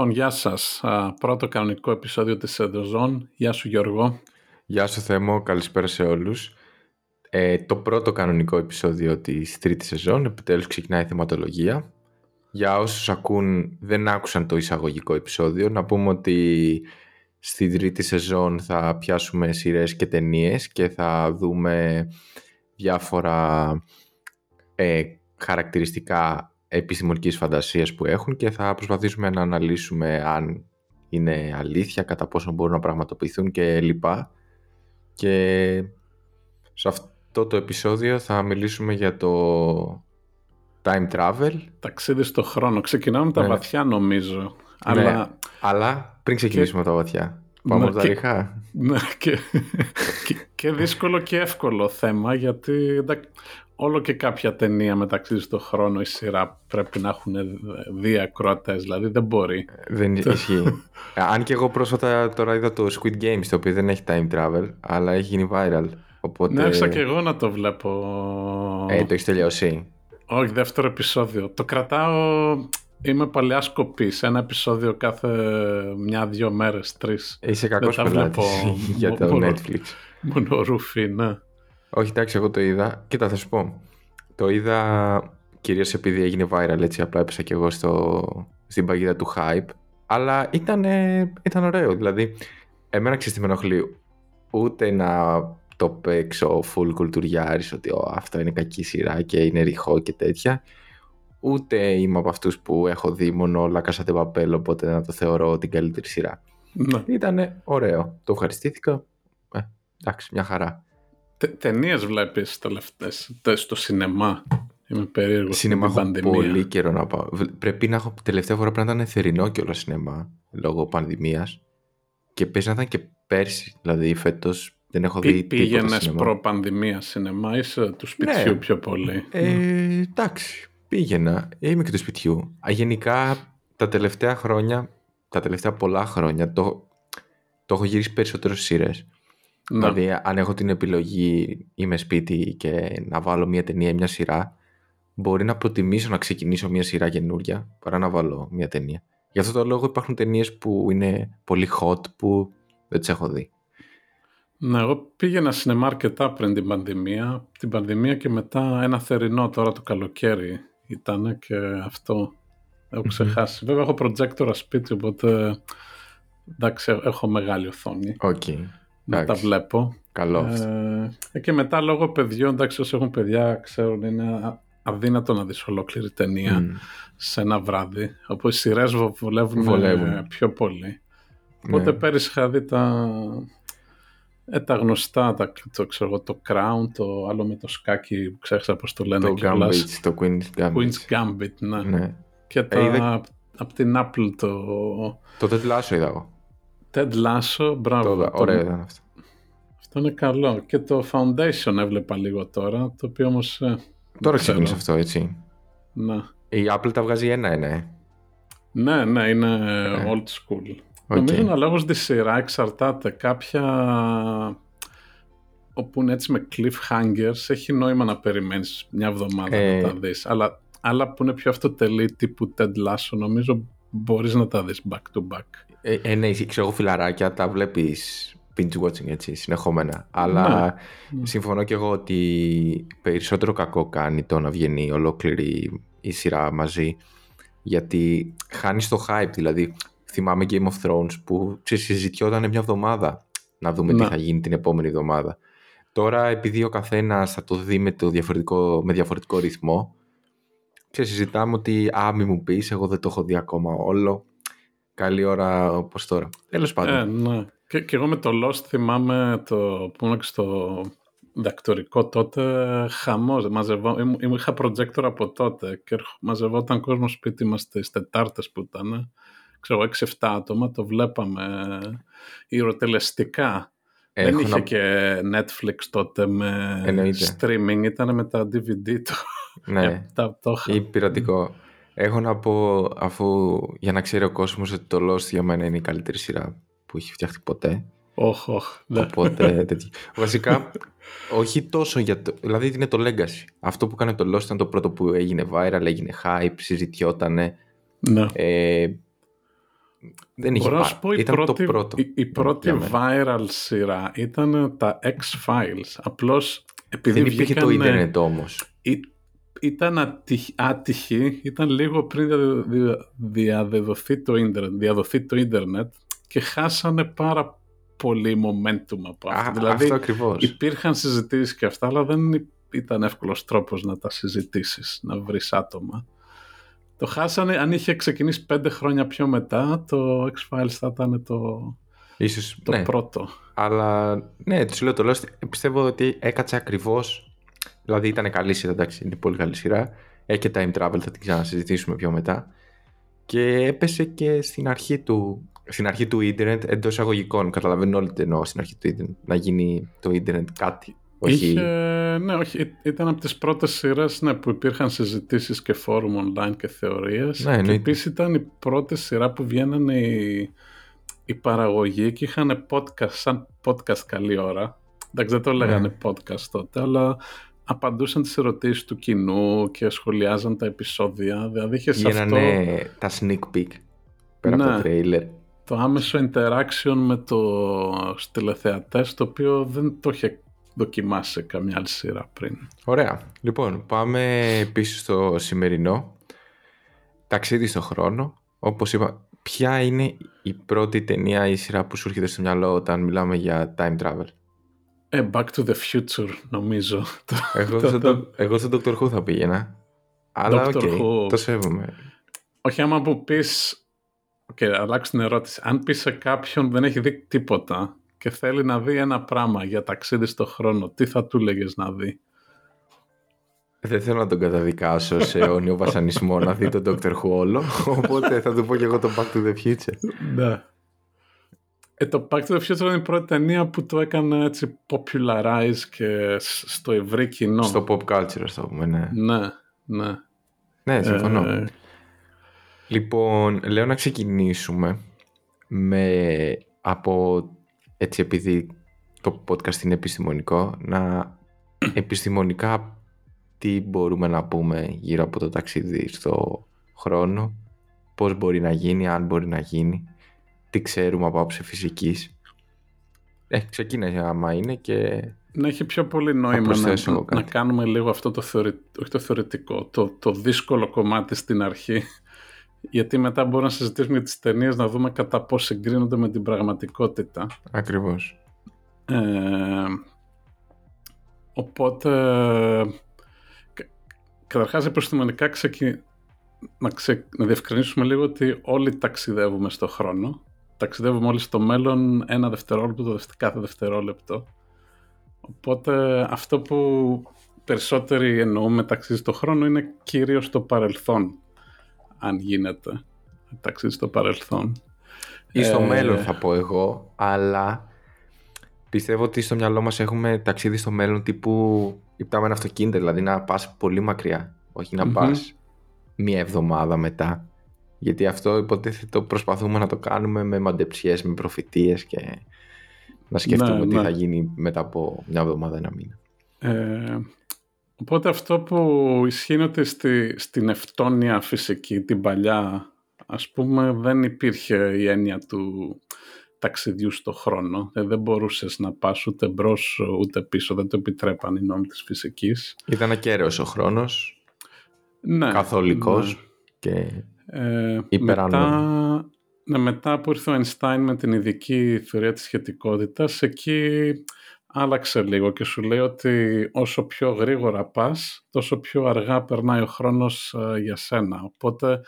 Λοιπόν, γεια σας. Πρώτο κανονικό επεισόδιο της Endozone. Γεια σου Γιώργο. Γεια σου Θέμο, καλησπέρα σε όλους. Ε, το πρώτο κανονικό επεισόδιο της τρίτης σεζόν, επιτέλους ξεκινάει η θεματολογία. Για όσους ακούν, δεν άκουσαν το εισαγωγικό επεισόδιο, να πούμε ότι στην τρίτη σεζόν θα πιάσουμε σειρές και ταινίες και θα δούμε διάφορα ε, χαρακτηριστικά επιστημονικής φαντασίας που έχουν και θα προσπαθήσουμε να αναλύσουμε αν είναι αλήθεια, κατά πόσο μπορούν να πραγματοποιηθούν και λοιπά. Και σε αυτό το επεισόδιο θα μιλήσουμε για το time travel. Ταξίδι στο χρόνο. Ξεκινάμε τα Ναι. βαθιά νομίζω. Ναι, Αλλά αλλά πριν ξεκινήσουμε τα βαθιά. Πάμε Ναι, από τα και- ριχά. ναι, και, και, και δύσκολο και εύκολο θέμα γιατί εντάξει, όλο και κάποια ταινία με ταξίδι στο χρόνο η σειρά πρέπει να έχουν δύο ακροατές, δηλαδή δεν μπορεί. Δεν ισχύει. Ε, Αν και εγώ πρόσφατα τώρα είδα το Squid Games, το οποίο δεν έχει time travel, αλλά έχει γίνει viral. Οπότε... Ναι, άρχισα και εγώ να το βλέπω. Ε, το έχεις τελειώσει. Όχι, δεύτερο επεισόδιο. Το κρατάω. Είμαι παλιά σκοπή. Ένα επεισόδιο κάθε μια-δύο μέρες, τρεις. Είσαι κακός τα πελάτης βλέπω για το μόνο- Netflix. Μόνο ρούφι, ναι. Όχι, εντάξει, εγώ το είδα. Κοίτα, θα σου πω. Το είδα κυρίως επειδή έγινε viral, έτσι απλά έπεσα και εγώ στο, στην παγίδα του hype. Αλλά ήταν, ήταν ωραίο. Δηλαδή, εμένα ξέρεις τι με ενοχλεί. Ούτε να το παίξω full κουλτουριάρης ότι «Ω, αυτό είναι κακή σειρά και είναι ρηχό και τέτοια. Ούτε είμαι από αυτούς που έχω δει μόνο όλα Casa de Papel, οπότε να το θεωρώ την καλύτερη σειρά. ναι. Ήταν ωραίο. Το ευχαριστήθηκα. Ε, εντάξει, μια χαρά. Ταινίες βλέπεις τελευταίες στο σινεμά; Είμαι περίεργος. Σινεμά στην έχω πανδημία. πολύ καιρό να πάω. Β- Πρέπει να έχω τελευταία φορά πρέπει να ήταν θερινό κιόλας σινεμά λόγω πανδημίας. Και πες να ήταν και πέρσι. Δηλαδή φέτος δεν έχω δει τίποτα Πήγαινες σινεμά. προ-πανδημία σινεμά ή σε του σπιτιού Ναι. πιο πολύ. Ε, εντάξει, πήγαινα. Είμαι και του σπιτιού. Α, Γενικά τα τελευταία χρόνια, τα τελευταία πολλά χρόνια, το, το έχω γυρίσει περισσότερο στις σειρές. Ναι. Δηλαδή, αν έχω την επιλογή, είμαι σπίτι και να βάλω μια ταινία ή μια σειρά, μπορεί να προτιμήσω να ξεκινήσω μια σειρά καινούρια παρά να βάλω μια ταινία. Γι' αυτό το λόγο υπάρχουν ταινίες που είναι πολύ hot που δεν τις έχω δει. Ναι, εγώ πήγαινα σινεμά αρκετά πριν την πανδημία. Την πανδημία και μετά ένα θερινό τώρα το καλοκαίρι ήταν και αυτό έχω ξεχάσει. Βέβαια έχω προτζέκτορα σπίτι, οπότε εντάξει, έχω μεγάλη οθόνη Οκ. να τα εντάξει. βλέπω. Καλό αυτό. Ε, και μετά λόγω παιδιών, εντάξει όσοι έχουν παιδιά ξέρουν είναι α- αδύνατο να δεις ολόκληρη ταινία Μμ. σε ένα βράδυ. Οπότε οι σειρές βο- βολεύουν, Βολεύουν. ε, πιο πολύ. Οπότε Ναι. πέρυσι είχα δει τα, ε, τα γνωστά, τα, το, ξέρω, εγώ, το Crown, το άλλο με το σκάκι που ξέχασα πώς το λένε Το κιόλας. Gambit, το Queen's Gambit. Queen's Gambit, ναι. Ναι. Και τα, είδα- από την Apple το Το Ted Lasso είδα εγώ. Ted Lasso, μπράβο. Το, το- ωραίο ήταν αυτό. Αυτό είναι καλό. Και το Foundation έβλεπα λίγο τώρα, το οποίο όμως... ε, Τώρα δεν ξεκίνησε ξέρω. αυτό, έτσι. Ναι. Η Apple τα βγάζει ένα-ένα, ε. Ναι, ναι, είναι Ε. old school. OK. Νομίζω να λόγω τη σειρά εξαρτάται. Κάποια όπου είναι έτσι με cliffhangers έχει νόημα να περιμένεις μια εβδομάδα Ε. να τα δεις. Αλλά άλλα που είναι πιο αυτοτελή τύπου Ted Lasso νομίζω μπορείς να τα δεις back to back. Ε, ε, ναι, ξέρω εγώ φιλαράκια, τα βλέπεις binge watching έτσι, συνεχόμενα. Αλλά Ναι. συμφωνώ και εγώ ότι περισσότερο κακό κάνει το να βγαίνει ολόκληρη η σειρά μαζί. Γιατί χάνεις το hype, δηλαδή θυμάμαι Game of Thrones που ξέρεις, συζητιόταν μια εβδομάδα να δούμε τι Ναι. θα γίνει την επόμενη εβδομάδα. Τώρα επειδή ο καθένας θα το δει με, το διαφορετικό, με διαφορετικό ρυθμό ξέρεις, συζητάμε ότι α, μη μου πεις, εγώ δεν το έχω δει ακόμα όλο. Καλή ώρα όπως τώρα. Τέλος πάντων. Ε, ναι. Και, και εγώ με το Lost θυμάμαι το που ήμουν και στο δακτορικό τότε χαμός. Μαζευό, ήμουν, ήμουν- είχα projector από τότε και ερχ- μαζευόταν κόσμο σπίτι μας στις Τετάρτες που ήταν. Ξέρω 6-7 άτομα, το βλέπαμε ηρωτελεστικά. Δεν Έχω είχε να- και Netflix τότε με Εννοείται. streaming, ήταν με τα DVD το. Ναι. Ε, τα, το είχα. Ή πειρατικό. Έχω να πω, αφού για να ξέρει ο κόσμος ότι το Lost για μένα είναι η καλύτερη σειρά που έχει φτιαχτεί ποτέ. Όχ, όχ. ναι. Οπότε τέτοιο. Βασικά, όχι τόσο για το. Δηλαδή είναι το legacy. Αυτό που έκανε το Lost ήταν το πρώτο που έγινε viral, έγινε hype, συζητιότανε. Ναι. Ε, δεν είχε Μπορώ να πάρει. σου πω, η Ήταν πρώτη, το πρώτο. η, η πρώτη για μένα. viral σειρά ήταν τα X-Files. Απλώς επειδή Δεν υπήρχε το βγήκανε- ίντερνετ όμως. Ή- ήταν ατυχ- άτυχη, ήταν λίγο πριν δια- δια- διαδεδοθεί το ίντερνετ, διαδοθεί το ίντερνετ και χάσανε πάρα πολύ momentum από αυτό. Α, δηλαδή αυτό ακριβώς. υπήρχαν συζητήσεις και αυτά, αλλά δεν υ- ήταν εύκολος τρόπος να τα συζητήσεις, να βρεις άτομα. Το χάσανε, αν είχε ξεκινήσει πέντε χρόνια πιο μετά, το X-Files θα ήταν το, Ίσως, το ναι. πρώτο. Αλλά ναι, τους λέω το Lost. Πιστεύω ότι έκατσε ακριβώς. Δηλαδή ήταν καλή σειρά, εντάξει, είναι πολύ καλή σειρά. Έχει και time travel, θα την ξανασυζητήσουμε πιο μετά. Και έπεσε και στην αρχή του, στην αρχή του ίντερνετ εντός εισαγωγικών. Καταλαβαίνουν όλοι τι εννοώ στην αρχή του ίντερνετ. Να γίνει το ίντερνετ κάτι. Όχι. Είχε, ναι, όχι, ή- ήταν από τις πρώτες σειρές ναι, που υπήρχαν συζητήσεις και φόρουμ online και θεωρίες. Ναι, και εννοείται. επίσης ήταν η πρώτη σειρά που βγαίνανε οι, οι παραγωγοί και είχαν podcast, σαν podcast καλή ώρα. Εντάξει, δεν το λέγανε Ναι. podcast τότε, αλλά απαντούσαν τις ερωτήσεις του κοινού και σχολιάζαν τα επεισόδια. Δηλαδή είχες αυτό Γίνανε τα sneak peek πέρα από Ναι. το trailer. το άμεσο interaction με το τηλεθεατές, το οποίο δεν το είχε δοκιμάσει σε καμιά άλλη σειρά πριν. Ωραία. Λοιπόν, πάμε πίσω στο σημερινό. Ταξίδι στο χρόνο. Όπως είπα, ποια είναι η πρώτη ταινία ή σειρά που σου έρχεται στο μυαλό όταν μιλάμε για time travel; Ε, Back to the Future, νομίζω. Εγώ, Το- στον, το- το, εγώ στον Dr. Who θα πήγαινα. Αλλά OK, Doctor Who. το σέβομαι. Όχι, άμα μου πεις... Οκ, αλλάξω την ερώτηση. Αν πεις σε κάποιον δεν έχει δει τίποτα και θέλει να δει ένα πράγμα για ταξίδι στο χρόνο, τι θα του λέγες να δει; Δεν θέλω να τον καταδικάσω σε αιώνιο βασανισμό να δει τον Dr. Who όλο. Οπότε θα του πω και εγώ το Back to the Future. Ναι. Ε, το Back to the Future είναι η πρώτη ταινία που το έκανε έτσι popularize και σ- στο ευρύ κοινό. Στο pop culture, ας το πούμε. Ναι, Ναι, ναι. ναι συμφωνώ. Ε, Λοιπόν, λέω να ξεκινήσουμε με από έτσι επειδή το podcast είναι επιστημονικό να επιστημονικά τι μπορούμε να πούμε γύρω από το ταξίδι στο χρόνο πώς μπορεί να γίνει, αν μπορεί να γίνει τι ξέρουμε από άποψη φυσικής ε, ξεκίνησε άμα είναι και να έχει πιο πολύ νόημα προσθέσω να, εγώ να κάτι. κάνουμε λίγο αυτό το, θεωρη, όχι το θεωρητικό, το, το δύσκολο κομμάτι στην αρχή. Γιατί μετά μπορούμε να συζητήσουμε για τις ταινίες να δούμε κατά πώς συγκρίνονται με την πραγματικότητα. ακριβώς Ε, οπότε, κα- καταρχάς επιστημονικά ξεκι... να, ξε... να διευκρινίσουμε λίγο ότι όλοι ταξιδεύουμε στο χρόνο. Ταξιδεύουμε όλοι στο μέλλον ένα δευτερόλεπτο το δευτε- κάθε δευτερόλεπτο. Οπότε αυτό που περισσότεροι εννοούμε ταξίδι στο χρόνο είναι κυρίως το παρελθόν, αν γίνεται. Ταξίδι στο παρελθόν. ή στο Ε, μέλλον θα πω εγώ αλλά πιστεύω ότι στο μυαλό μας έχουμε ταξίδι στο μέλλον τύπου υπτάμε ένα αυτοκίνητο δηλαδή να πας πολύ μακριά όχι να Μμμ. πας μία εβδομάδα μετά γιατί αυτό υποτίθεται το προσπαθούμε να το κάνουμε με μαντεψιές, με προφητείες και να σκεφτούμε Ναι, τι ναι. θα γίνει μετά από μια εβδομάδα, ένα μήνα. Ε, οπότε αυτό που ισχύει είναι ότι στη, στην ευτόνια φυσική, την παλιά, ας πούμε, δεν υπήρχε η έννοια του ταξιδιού στο χρόνο. Ε, δεν μπορούσες να πας ούτε μπρος ούτε πίσω, δεν το επιτρέπαν οι νόμοι της φυσικής. Ήταν ακέραιος ο χρόνος, Ναι, καθολικός και Ε, Υπεράνωμη. μετά, ναι, μετά που ήρθε ο Einstein με την ειδική θεωρία της σχετικότητας, εκεί άλλαξε λίγο και σου λέει ότι όσο πιο γρήγορα πας, τόσο πιο αργά περνάει ο χρόνος ε, για σένα. Οπότε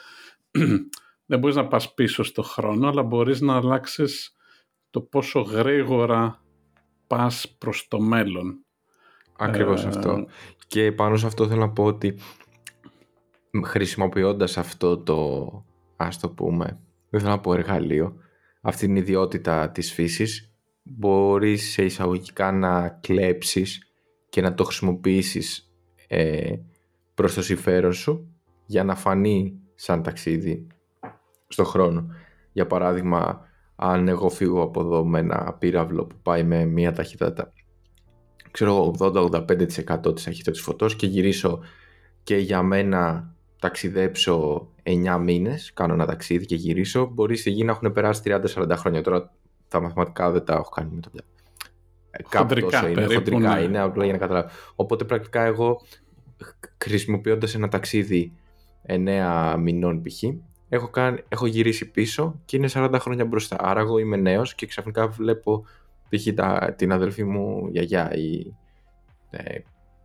δεν μπορείς να πας πίσω στο χρόνο, αλλά μπορείς να αλλάξεις το πόσο γρήγορα πας προς το μέλλον. ακριβώς Ε, αυτό. Και πάνω σε αυτό θέλω να πω ότι χρησιμοποιώντας αυτό το, ας το πούμε, δεν θέλω να πω εργαλείο, αυτή την ιδιότητα της φύσης, μπορείς σε εισαγωγικά να κλέψεις και να το χρησιμοποιήσεις ε, προς το συμφέρον σου για να φανεί σαν ταξίδι στο χρόνο. Για παράδειγμα, αν εγώ φύγω από εδώ με ένα πύραυλο που πάει με μία ταχύτητα ξέρω 80-85% της ταχύτητας της φωτός και γυρίσω και για μένα ταξιδέψω 9 μήνες, κάνω ένα ταξίδι και γυρίσω, μπορεί στη γη να έχουν περάσει 30-40 χρόνια. Τώρα τα μαθηματικά δεν τα έχω κάνει με το πιάτο. Χοντρικά, είναι, περίπου, χοντρικά ναι. είναι, απλά για να καταλάβω. Οπότε πρακτικά εγώ χρησιμοποιώντας ένα ταξίδι 9 μηνών π.χ. Έχω, κάνει, έχω γυρίσει πίσω και είναι 40 χρόνια μπροστά. Άρα εγώ είμαι νέος και ξαφνικά βλέπω π.χ. τα- την αδελφή μου γιαγιά ή, ε,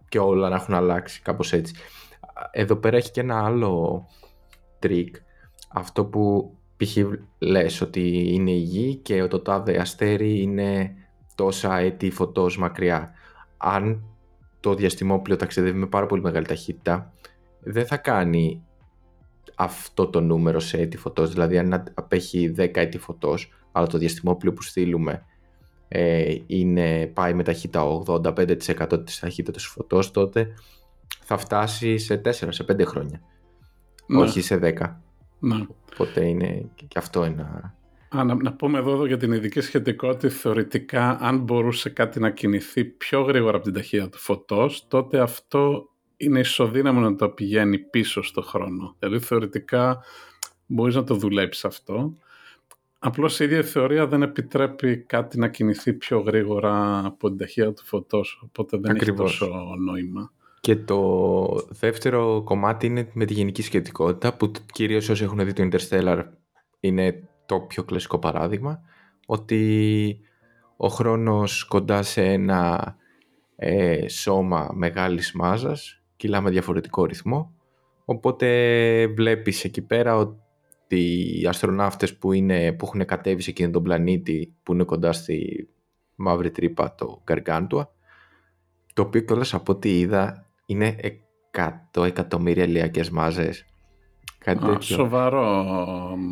και όλα να έχουν αλλάξει κάπως έτσι. Εδώ πέρα έχει και ένα άλλο τρίκ. Αυτό που π.χ. λες ότι είναι η γη και το τάδε αστέρι είναι τόσα έτη φωτός μακριά. Αν το διαστημόπλαιο ταξιδεύει με πάρα πολύ μεγάλη ταχύτητα, δεν θα κάνει αυτό το νούμερο σε έτη φωτός. Δηλαδή αν απέχει 10 έτη φωτός, αλλά το διαστημόπλαιο που στείλουμε ε, είναι, πάει με ταχύτητα 85% της ταχύτητας του φωτός, τότε θα φτάσει σε 4, σε 5 χρόνια. Ναι, Όχι σε 10. Ναι. Οπότε είναι και αυτό ένα... Α, να, να πούμε εδώ, εδώ για την ειδική σχετικότητα, θεωρητικά αν μπορούσε κάτι να κινηθεί πιο γρήγορα από την ταχύτητα του φωτός, τότε αυτό είναι ισοδύναμο να το πηγαίνει πίσω στο χρόνο. Δηλαδή θεωρητικά μπορείς να το δουλέψεις αυτό. Απλώς η ίδια η θεωρία δεν επιτρέπει κάτι να κινηθεί πιο γρήγορα από την ταχύτητα του φωτός, οπότε δεν Ακριβώς. έχει τόσο νόημα. Και το δεύτερο κομμάτι είναι με τη γενική σχετικότητα που κυρίως όσοι έχουν δει το Interstellar είναι το πιο κλασικό παράδειγμα ότι ο χρόνος κοντά σε ένα ε, σώμα μεγάλης μάζας κυλά με διαφορετικό ρυθμό. Οπότε βλέπεις εκεί πέρα ότι οι αστροναύτες που, είναι, που έχουν κατέβει σε εκείνον τον πλανήτη που είναι κοντά στη μαύρη τρύπα το Γκαργκάντουα το οποίο κιόλας από ό,τι είδα είναι 100 εκατομμύρια ηλιακές μάζες. Κάτι Α, τέτοιο. σοβαρό.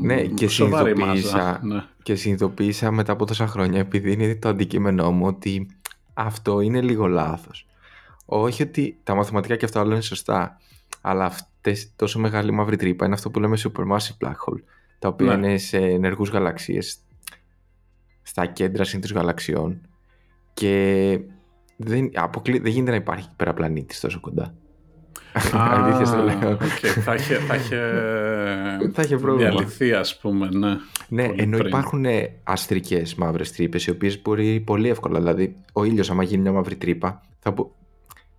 Ναι, και σοβαρή συνειδητοποίησα- μάζα. Ναι. Και συνειδητοποίησα μετά από τόσα χρόνια, επειδή είναι το αντικείμενό μου, ότι αυτό είναι λίγο λάθος. Όχι ότι τα μαθηματικά και αυτά όλα είναι σωστά, αλλά αυτές τόσο μεγάλη μαύρη τρύπα είναι αυτό που λέμε supermassive black hole, τα οποία Ναι. είναι σε ενεργούς γαλαξίες, στα κέντρα σύντρους γαλαξιών και δεν, αποκλεί, δεν γίνεται να υπάρχει εκεί πέρα πλανήτης τόσο κοντά. Αλήθεια στο λέω. οκ, θα είχε, θα είχε, Θα είχε πρόβλημα. διαλυθεί, ας πούμε, ναι. Ναι, Πολύ ενώ πριν. υπάρχουν αστρικές μαύρες τρύπες, οι οποίες μπορεί πολύ εύκολα. Δηλαδή, ο ήλιος, άμα γίνει μια μαύρη τρύπα, θα μπο...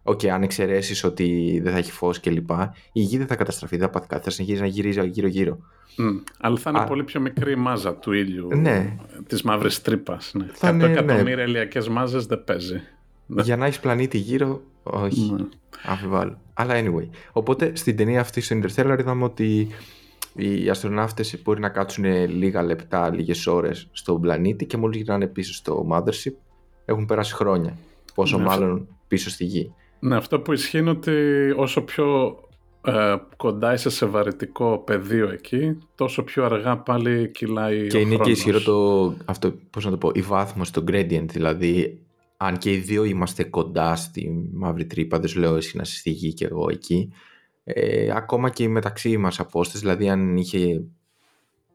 Οκ, αν εξαιρέσεις ότι δεν θα έχει φως κλπ., η γη δεν θα καταστραφεί, δεν θα πάθει κάτι, θα συνεχίζει να γυρίζει γύρω-γύρω. Μμ, Αλλά θα είναι Α. πολύ πιο μικρή η μάζα του ήλιου Ναι. της μαύρης τρύπας. Ναι. Θα 100 είναι, ναι. εκατομμύρια ηλιακές μάζες δεν παίζει. Ναι. Για να έχεις πλανήτη γύρω, όχι. Ναι. Αμφιβάλλω. Αλλά anyway. Οπότε στην ταινία αυτή στο Interstellar είδαμε ότι οι αστροναύτες μπορεί να κάτσουν λίγα λεπτά, λίγες ώρες στον πλανήτη και μόλις γυρνάνε πίσω στο Mothership έχουν περάσει χρόνια. Πόσο Ναι, μάλλον πίσω στη γη. Ναι, αυτό που ισχύει είναι ότι όσο πιο ε, κοντά είσαι σε βαρυτικό πεδίο εκεί, τόσο πιο αργά πάλι κυλάει Και ο είναι και χρόνος. ισχυρό το, αυτό, πώς να το πω, η βάθμος, το gradient, δηλαδή αν και οι δύο είμαστε κοντά στη μαύρη τρύπα, δεν σου λέω εσύ να είσαι στη γη και εγώ εκεί, ε, ακόμα και η μεταξύ μας απόσταση, δηλαδή αν, είχε,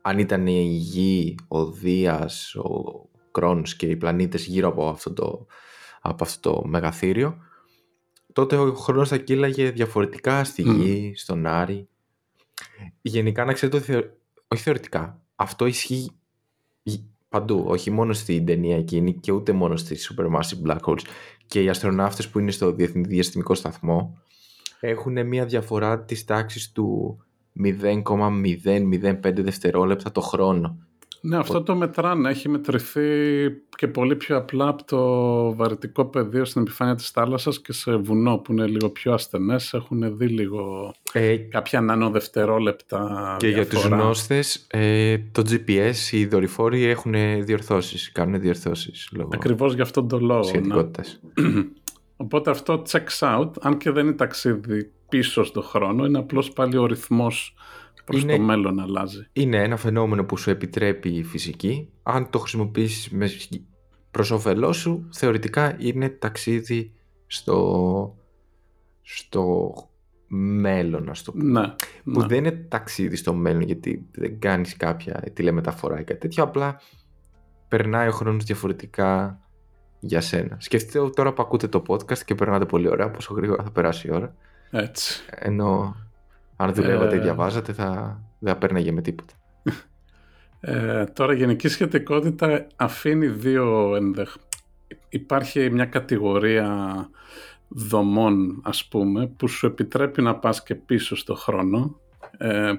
αν ήταν η γη, ο Δίας, ο Κρόνος και οι πλανήτες γύρω από αυτό το, από αυτό το μεγαθύριο, τότε ο χρόνος θα κύλαγε διαφορετικά στη Μμμ. γη, στον Άρη. Γενικά να ξέρετε ότι θεω- όχι θεωρητικά, αυτό ισχύει γ- παντού, όχι μόνο στην ταινία εκείνη και ούτε μόνο στις supermassive black holes. Και οι αστροναύτες που είναι στο Διεθνή Διαστημικό Σταθμό έχουν μια διαφορά της τάξης του 0,005 δευτερόλεπτα το χρόνο. Ναι, αυτό το μετράνε. Έχει μετρηθεί και πολύ πιο απλά από το βαρυτικό πεδίο στην επιφάνεια της θάλασσας και σε βουνό που είναι λίγο πιο ασθενές. Έχουν δει λίγο Ε, κάποια νανοδευτερόλεπτα και για τους διαφορά. γνώστες, ε, το GPS, οι δορυφόροι έχουν διορθώσεις, κάνουν διορθώσεις λόγω Ακριβώς γι' αυτόν τον λόγο. ναι. σχετικότητας. Οπότε αυτό checks out, αν και δεν είναι ταξίδι πίσω στο χρόνο, είναι απλώς πάλι ο ρυθμός προς Είναι- το μέλλον αλλάζει. είναι ένα φαινόμενο που σου επιτρέπει η φυσική. Αν το χρησιμοποιήσεις με... προς όφελός σου, θεωρητικά είναι ταξίδι στο, στο μέλλον, ας το πούμε. Ναι, Που ναι. δεν είναι ταξίδι στο μέλλον, γιατί δεν κάνεις κάποια τηλεμεταφορά ή κάτι τέτοιο. Απλά περνάει ο χρόνος διαφορετικά για σένα. Σκεφτείτε τώρα που ακούτε το podcast και περνάτε πολύ ωραία, πόσο γρήγορα θα περάσει η ώρα. Έτσι. Ενώ αν δουλεύατε ή Ε. διαβάζατε, θα, δεν θα πέρναγε με τίποτα. Ε, τώρα, η γενική σχετικότητα αφήνει δύο ενδεχ... Υπάρχει μια κατηγορία δομών, ας πούμε, που σου επιτρέπει να πας και πίσω στο χρόνο. Ε,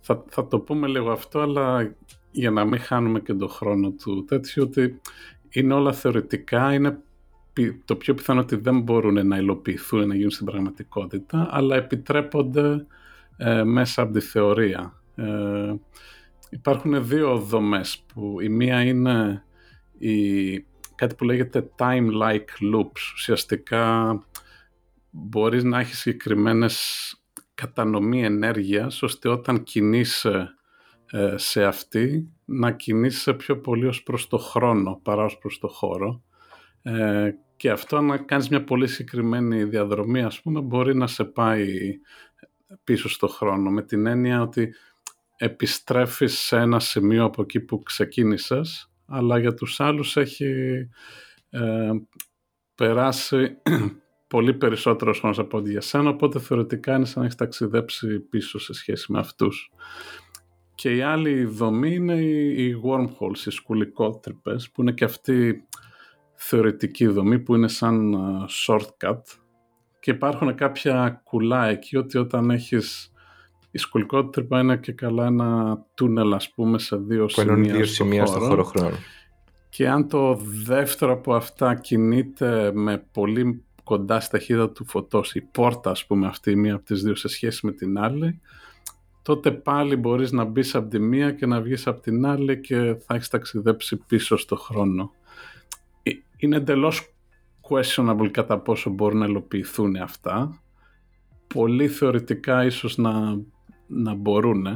θα, θα το πούμε λίγο αυτό, αλλά για να μην χάνουμε και τον χρόνο του τέτοιου, ότι είναι όλα θεωρητικά, είναι πι- το πιο πιθανό ότι δεν μπορούν να υλοποιηθούν, να γίνουν στην πραγματικότητα, αλλά επιτρέπονται ε, μέσα από τη θεωρία. Ε, υπάρχουν δύο δομές που η μία είναι η, κάτι που λέγεται time-like loops. Ουσιαστικά μπορείς να έχεις συγκεκριμένες κατανομή ενέργειας ώστε όταν κινείσαι ε, σε αυτή να κινείσαι πιο πολύ ως προς το χρόνο παρά ως προς το χώρο ε, και αυτό να κάνεις μια πολύ συγκεκριμένη διαδρομή ας πούμε μπορεί να σε πάει πίσω στο χρόνο με την έννοια ότι επιστρέφεις σε ένα σημείο από εκεί που ξεκίνησες αλλά για τους άλλους έχει ε, περάσει πολύ περισσότερο χρόνος από ό,τι για σένα οπότε θεωρητικά είναι σαν να έχεις ταξιδέψει πίσω σε σχέση με αυτούς. Και η άλλη δομή είναι οι, οι wormholes, οι σκουλικότρυπες που είναι και αυτή θεωρητική δομή που είναι σαν uh, shortcut και υπάρχουν κάποια κουλά εκεί ότι όταν έχεις η σκουλικότρυπα είναι και καλά ένα τούνελ ας πούμε σε δύο Που ενώνει σημεία, δύο στο σημεία χώρο. στο χώρο χρόνο. Και αν το δεύτερο από αυτά κινείται με πολύ κοντά στη ταχύτητα του φωτός, η πόρτα ας πούμε αυτή η μία από τις δύο σε σχέση με την άλλη, τότε πάλι μπορείς να μπεις από τη μία και να βγεις από την άλλη και θα έχεις ταξιδέψει πίσω στο χρόνο. Ε, Είναι εντελώς questionable κατά πόσο μπορούν να υλοποιηθούν αυτά. Πολύ θεωρητικά ίσως να, να μπορούν.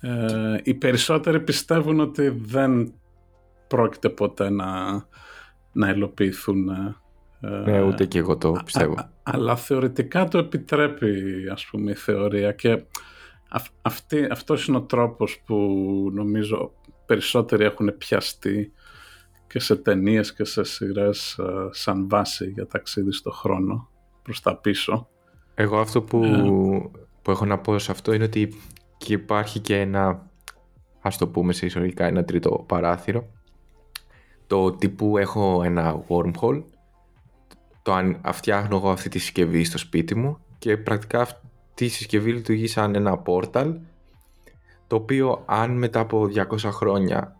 Ε, οι περισσότεροι πιστεύουν ότι δεν πρόκειται ποτέ να, να υλοποιηθούν. ε, Ναι, ούτε και εγώ το πιστεύω. Α- αλλά θεωρητικά το επιτρέπει ας πούμε η θεωρία και αυ, αυτή, αυτός είναι ο τρόπος που νομίζω περισσότεροι έχουν πιαστεί και σε ταινίες και σε σειρές ε, σαν βάση για ταξίδι στο χρόνο προς τα πίσω. Εγώ αυτό που, Ε. που έχω να πω σε αυτό είναι ότι και υπάρχει και ένα, ας το πούμε σε εισαγωγικά, ένα τρίτο παράθυρο. Το τύπου έχω ένα wormhole, το αν, φτιάχνω εγώ αυτή τη συσκευή στο σπίτι μου και πρακτικά αυτή η συσκευή λειτουργεί σαν ένα portal το οποίο αν μετά από 200 χρόνια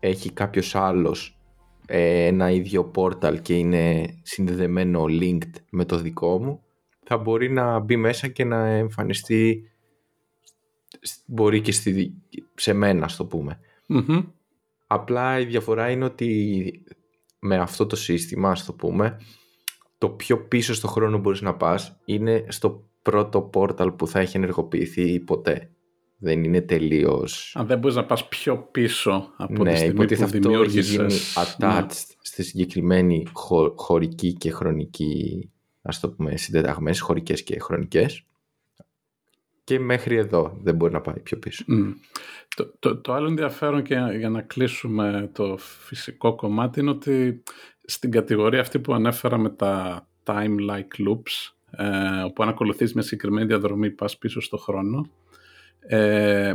έχει κάποιος άλλος ε, ένα ίδιο portal και είναι συνδεδεμένο linked με το δικό μου θα μπορεί να μπει μέσα και να εμφανιστεί σ- μπορεί και στη, σε μένα ας το πούμε. Μμμ. Απλά η διαφορά είναι ότι με αυτό το σύστημα ας το πούμε το πιο πίσω στο χρόνο μπορείς να πας είναι στο πρώτο portal που θα έχει ενεργοποιηθεί ποτέ. Δεν είναι τελείως... Αν δεν μπορείς να πας πιο πίσω από τη ναι, στιγμή που υποτίθεται αυτό έχει γίνει δημιούργησες. attached Ναι. στη συγκεκριμένη χω- χωρική και χρονική, ας το πούμε, συντεταγμένες χωρικές και χρονικές. Και μέχρι εδώ δεν μπορεί να πάει πιο πίσω. Μμ. Το, το, το άλλο ενδιαφέρον και για να κλείσουμε το φυσικό κομμάτι είναι ότι στην κατηγορία αυτή που ανέφερα με τα time-like loops ε, όπου αν ακολουθείς μια συγκεκριμένη διαδρομή πας πίσω στο χρόνο ε,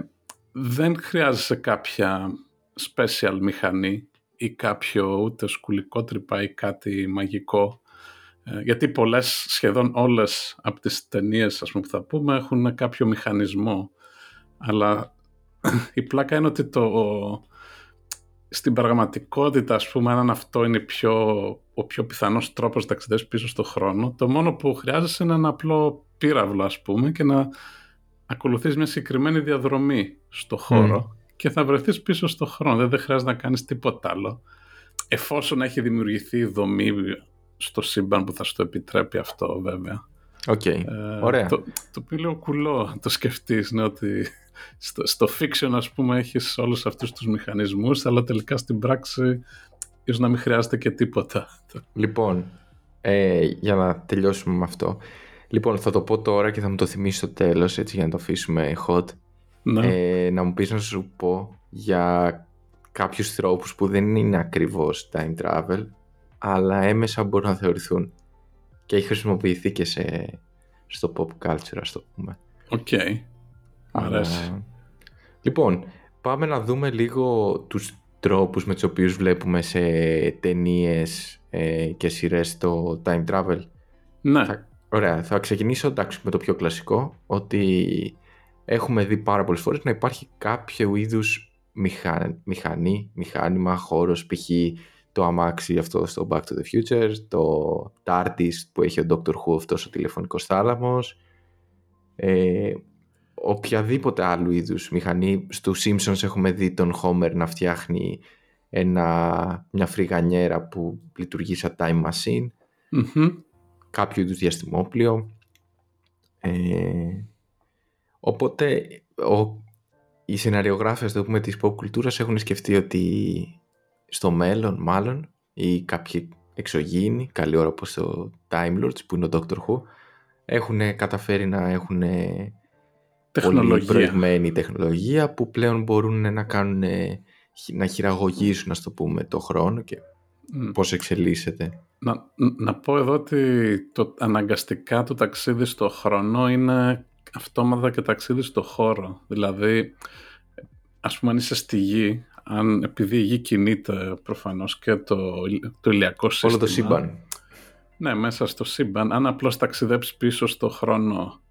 δεν χρειάζεσαι κάποια special μηχανή ή κάποιο ούτε σκουλικότρυπα ή κάτι μαγικό. Ε, γιατί πολλές, σχεδόν όλες από τις ταινίες ας πούμε, που θα πούμε έχουν κάποιο μηχανισμό. Αλλά η πλάκα είναι ότι το, στην πραγματικότητα, ας πούμε, αν αυτό είναι πιο, ο πιο πιθανός τρόπος να ταξιδέψεις πίσω στο χρόνο, το μόνο που χρειάζεσαι είναι ένα απλό πύραυλο, ας πούμε, και να ακολουθείς μια συγκεκριμένη διαδρομή στο χώρο και θα βρεθείς πίσω στο χρόνο. Δεν, δεν χρειάζεται να κάνεις τίποτα άλλο. Εφόσον έχει δημιουργηθεί η δομή στο σύμπαν που θα σου το επιτρέπει αυτό, βέβαια. Οκ, Ε, ωραία. Το, το οποίο λίγο κουλό το σκεφτείς, ναι, ότι στο, στο fiction ας πούμε έχεις όλους αυτούς τους μηχανισμούς, αλλά τελικά στην πράξη ίσως να μην χρειάζεται και τίποτα. Λοιπόν, ε, για να τελειώσουμε με αυτό. Λοιπόν, θα το πω τώρα και θα μου το θυμίσει στο τέλος, έτσι για να το αφήσουμε hot. Ναι. Ε, να μου πεις να σου πω για κάποιους τρόπους που δεν είναι ακριβώς time travel, αλλά έμμεσα μπορούν να θεωρηθούν. Και έχει χρησιμοποιηθεί και σε, στο pop culture, ας το πούμε. Οκ. Μ' αρέσει. Λοιπόν, πάμε να δούμε λίγο τους τρόπους με τους οποίους βλέπουμε σε ταινίες ε, και σειρές το time travel. Ναι. Θα- Ωραία, θα ξεκινήσω εντάξει, με το πιο κλασικό, ότι έχουμε δει πάρα πολλές φορές να υπάρχει κάποιο είδους μηχα... μηχανή, μηχάνημα, χώρος, π.χ. το αμάξι αυτό στο Back to the Future, το TARDIS που έχει ο Doctor Who αυτός ο τηλεφωνικός θάλαμος, ε, οποιαδήποτε άλλου είδους μηχανή. Στους Simpsons έχουμε δει τον Homer να φτιάχνει ένα, μια φρυγανιέρα που λειτουργεί σαν time machine Μμμ. Κάποιο είδους διαστημόπλιο. Ε, οπότε ο, οι σεναριογράφες το πούμε, της pop κουλτούρας έχουν σκεφτεί ότι στο μέλλον μάλλον ή κάποιοι εξωγήινοι, καλή ώρα όπως το Time Lords που είναι ο Doctor Who έχουν καταφέρει να έχουν πολύ Τεχνολογία. προηγμένη τεχνολογία που πλέον μπορούν να κάνουν να χειραγωγήσουν ας το πούμε το χρόνο και Μ. πώς εξελίσσεται. Να, να πω εδώ ότι το αναγκαστικά το ταξίδι στο χρόνο είναι αυτόματα και ταξίδι στο χώρο. Δηλαδή, ας πούμε αν είσαι στη γη, αν, επειδή η γη κινείται προφανώς και το, το ηλιακό σύστημα. Όλο το σύμπαν. Ναι, μέσα στο σύμπαν. Αν απλώς ταξιδέψεις πίσω στο χρόνο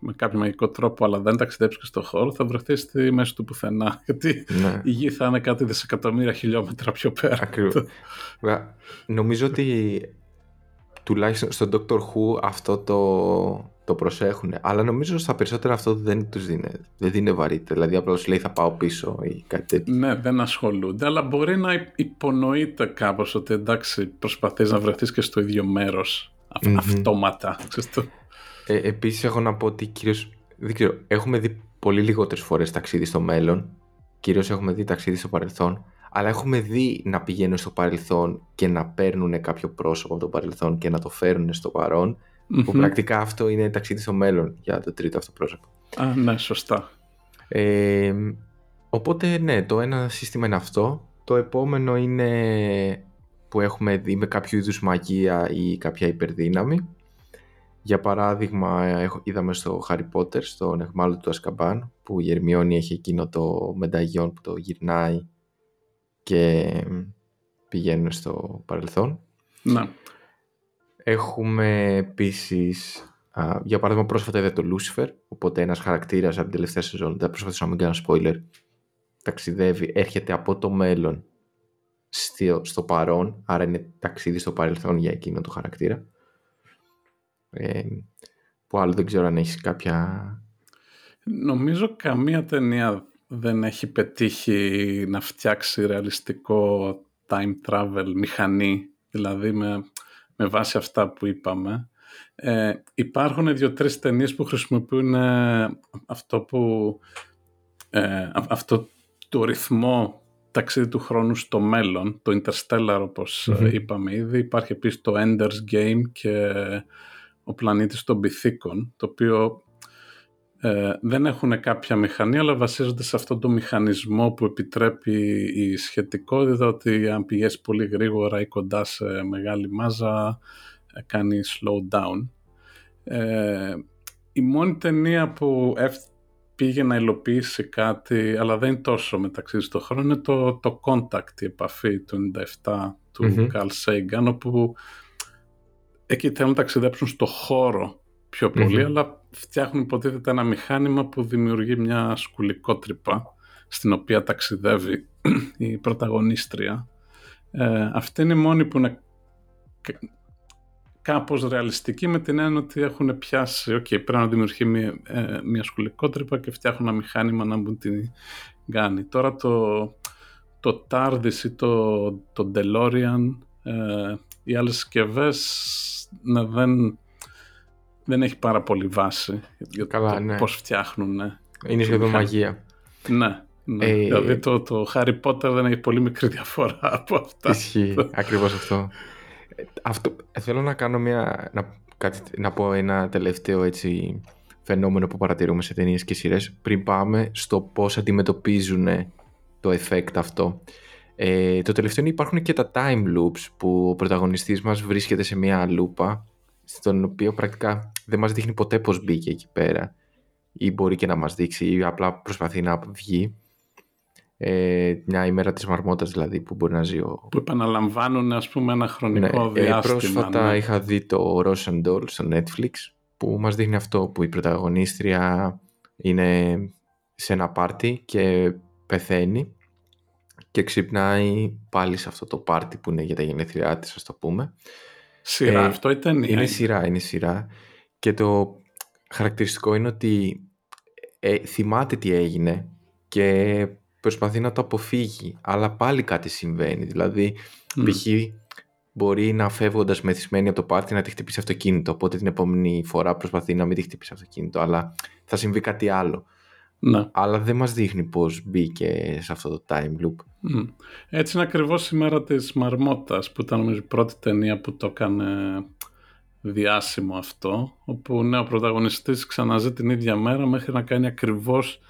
με κάποιο μαγικό τρόπο, αλλά δεν ταξιδέψεις και στο χώρο, θα βρεθείς στη μέση του πουθενά. Γιατί Ναι. η γη θα είναι κάτι δισεκατομμύρια χιλιόμετρα πιο πέρα. Ακριβώς. Βέβαια, Νομίζω ότι τουλάχιστον στον Doctor Who αυτό το, το προσέχουν. Αλλά νομίζω στα περισσότερα αυτό δεν τους δίνει. Δεν δίνει βαρύτητα. Δηλαδή απλά σου λέει θα πάω πίσω ή κάτι τέτοιο. Ναι, δεν ασχολούνται, αλλά μπορεί να υ- υπονοείται κάπως ότι εντάξει προσπαθείς να βρεθείς και στο ίδιο μέρος αυ- Μμμ. αυτόματα. Ξέρεις το. Ε, επίσης έχω να πω ότι κυρίως, δεν ξέρω, έχουμε δει πολύ λιγότερες φορές ταξίδι στο μέλλον. Κυρίως έχουμε δει ταξίδι στο παρελθόν. Αλλά έχουμε δει να πηγαίνουν στο παρελθόν και να παίρνουν κάποιο πρόσωπο από το παρελθόν και να το φέρουν στο παρόν. Που Μμμ. πρακτικά αυτό είναι ταξίδι στο μέλλον για το τρίτο αυτό πρόσωπο. Α, ναι, σωστά. Ε, οπότε ναι, το ένα σύστημα είναι αυτό. Το επόμενο είναι που έχουμε δει με κάποιο είδους μαγεία ή κάποια υπερδύναμη. Για παράδειγμα, έχω- είδαμε στο Harry Potter, στον Εχμάλωτο του Ασκαμπάν, που η Ερμιόνη έχει εκείνο το μενταγιόν που το γυρνάει και πηγαίνουν στο παρελθόν. Ναι. Έχουμε επίσης, α, για παράδειγμα πρόσφατα είδα το Lucifer, οπότε ένας χαρακτήρας από την τελευταία σεζόν, δεν προσπαθήσω να μην κάνω spoiler, ταξιδεύει, έρχεται από το μέλλον στο, στο παρόν, άρα είναι ταξίδι στο παρελθόν για εκείνο το χαρακτήρα. Ε, που άλλο δεν ξέρω αν έχεις κάποια... Νομίζω καμία ταινία δεν έχει πετύχει να φτιάξει ρεαλιστικό time travel μηχανή, δηλαδή με, με βάση αυτά που είπαμε. Ε, υπάρχουν δύο-τρεις ταινίες που χρησιμοποιούν ε, αυτό που ε, α- αυτό το ρυθμό ταξίδι του χρόνου στο μέλλον, το Interstellar όπως ε, Μμμ. είπαμε ήδη. Υπάρχει επίσης το Ender's Game και ο πλανήτης των πυθίκων, το οποίο ε, δεν έχουν κάποια μηχανή, αλλά βασίζονται σε αυτό το μηχανισμό που επιτρέπει η σχετικότητα ότι αν πηγαίνει πολύ γρήγορα ή κοντά σε μεγάλη μάζα, ε, κάνει slow down. Ε, η μόνη ταινία που ευ- πήγε να υλοποιήσει κάτι, αλλά δεν είναι τόσο μεταξύ στο χρόνο, είναι το, το Contact, η επαφή του 97 του Μμμ. Carl Sagan, όπου εκεί θέλουν να ταξιδέψουν στο χώρο πιο πολύ, Μμμ. αλλά φτιάχνουν υποτίθεται ένα μηχάνημα που δημιουργεί μια σκουληκότρυπα στην οποία ταξιδεύει η πρωταγωνίστρια. Ε, αυτή είναι η μόνη που είναι κα- κάπως ρεαλιστική με την έννοια ότι έχουν πιάσει, οκ, πρέπει να δημιουργεί μια, ε, μια σκουληκότρυπα και φτιάχνουν ένα μηχάνημα να μου την κάνει. Τώρα το, το TARDIS ή το, το DeLorean, ε, οι άλλες συσκευές ναι, δεν, δεν έχει πάρα πολύ βάση για Καλά, το ναι. πώς φτιάχνουν. Ναι, Είναι σχεδόν μηχανή. μαγεία. ναι. ναι. Ε, δηλαδή το, το Harry Potter δεν έχει πολύ μικρή διαφορά από αυτά. Ισχύει ακριβώς αυτό. Ε, αυτό. Θέλω να κάνω μια... Να κάτι, να πω ένα τελευταίο έτσι φαινόμενο που παρατηρούμε σε ταινίες και σειρές πριν πάμε στο πώς αντιμετωπίζουν το effect αυτό. Ε, το τελευταίο είναι υπάρχουν και τα time loops που ο πρωταγωνιστής μας βρίσκεται σε μια λούπα στον οποίο πρακτικά δεν μας δείχνει ποτέ πώς μπήκε εκεί πέρα ή μπορεί και να μας δείξει ή απλά προσπαθεί να βγει ε, μια ημέρα της μαρμότας δηλαδή που μπορεί να ζει ο... Που επαναλαμβάνουν ας πούμε ένα χρονικό ναι, διάστημα. Ε, πρόσφατα ναι. είχα δει το Russian Doll στο Netflix που μας δείχνει αυτό που η πρωταγωνίστρια είναι σε ένα πάρτι και πεθαίνει και ξυπνάει πάλι σε αυτό το πάρτι που είναι για τα γενέθλιά της ας το πούμε. Σειρά, ε, αυτό ήταν Είναι σειρά, είναι σειρά και το χαρακτηριστικό είναι ότι ε, θυμάται τι έγινε και προσπαθεί να το αποφύγει, αλλά πάλι κάτι συμβαίνει. Δηλαδή, mm. π.χ. μπορεί να φεύγοντας μεθυσμένη από το πάρτι να τη χτυπήσει αυτοκίνητο. Οπότε την επόμενη φορά προσπαθεί να μην τη χτυπήσει αυτοκίνητο, αλλά θα συμβεί κάτι άλλο. Ναι. Αλλά δεν μας δείχνει πώς μπήκε σε αυτό το time loop. Mm. Έτσι είναι ακριβώς η μέρα της Μαρμότας που ήταν νομίζω η πρώτη ταινία που το έκανε διάσημο αυτό όπου ναι, ο πρωταγωνιστής ξαναζεί την ίδια μέρα μέχρι να κάνει ακριβώς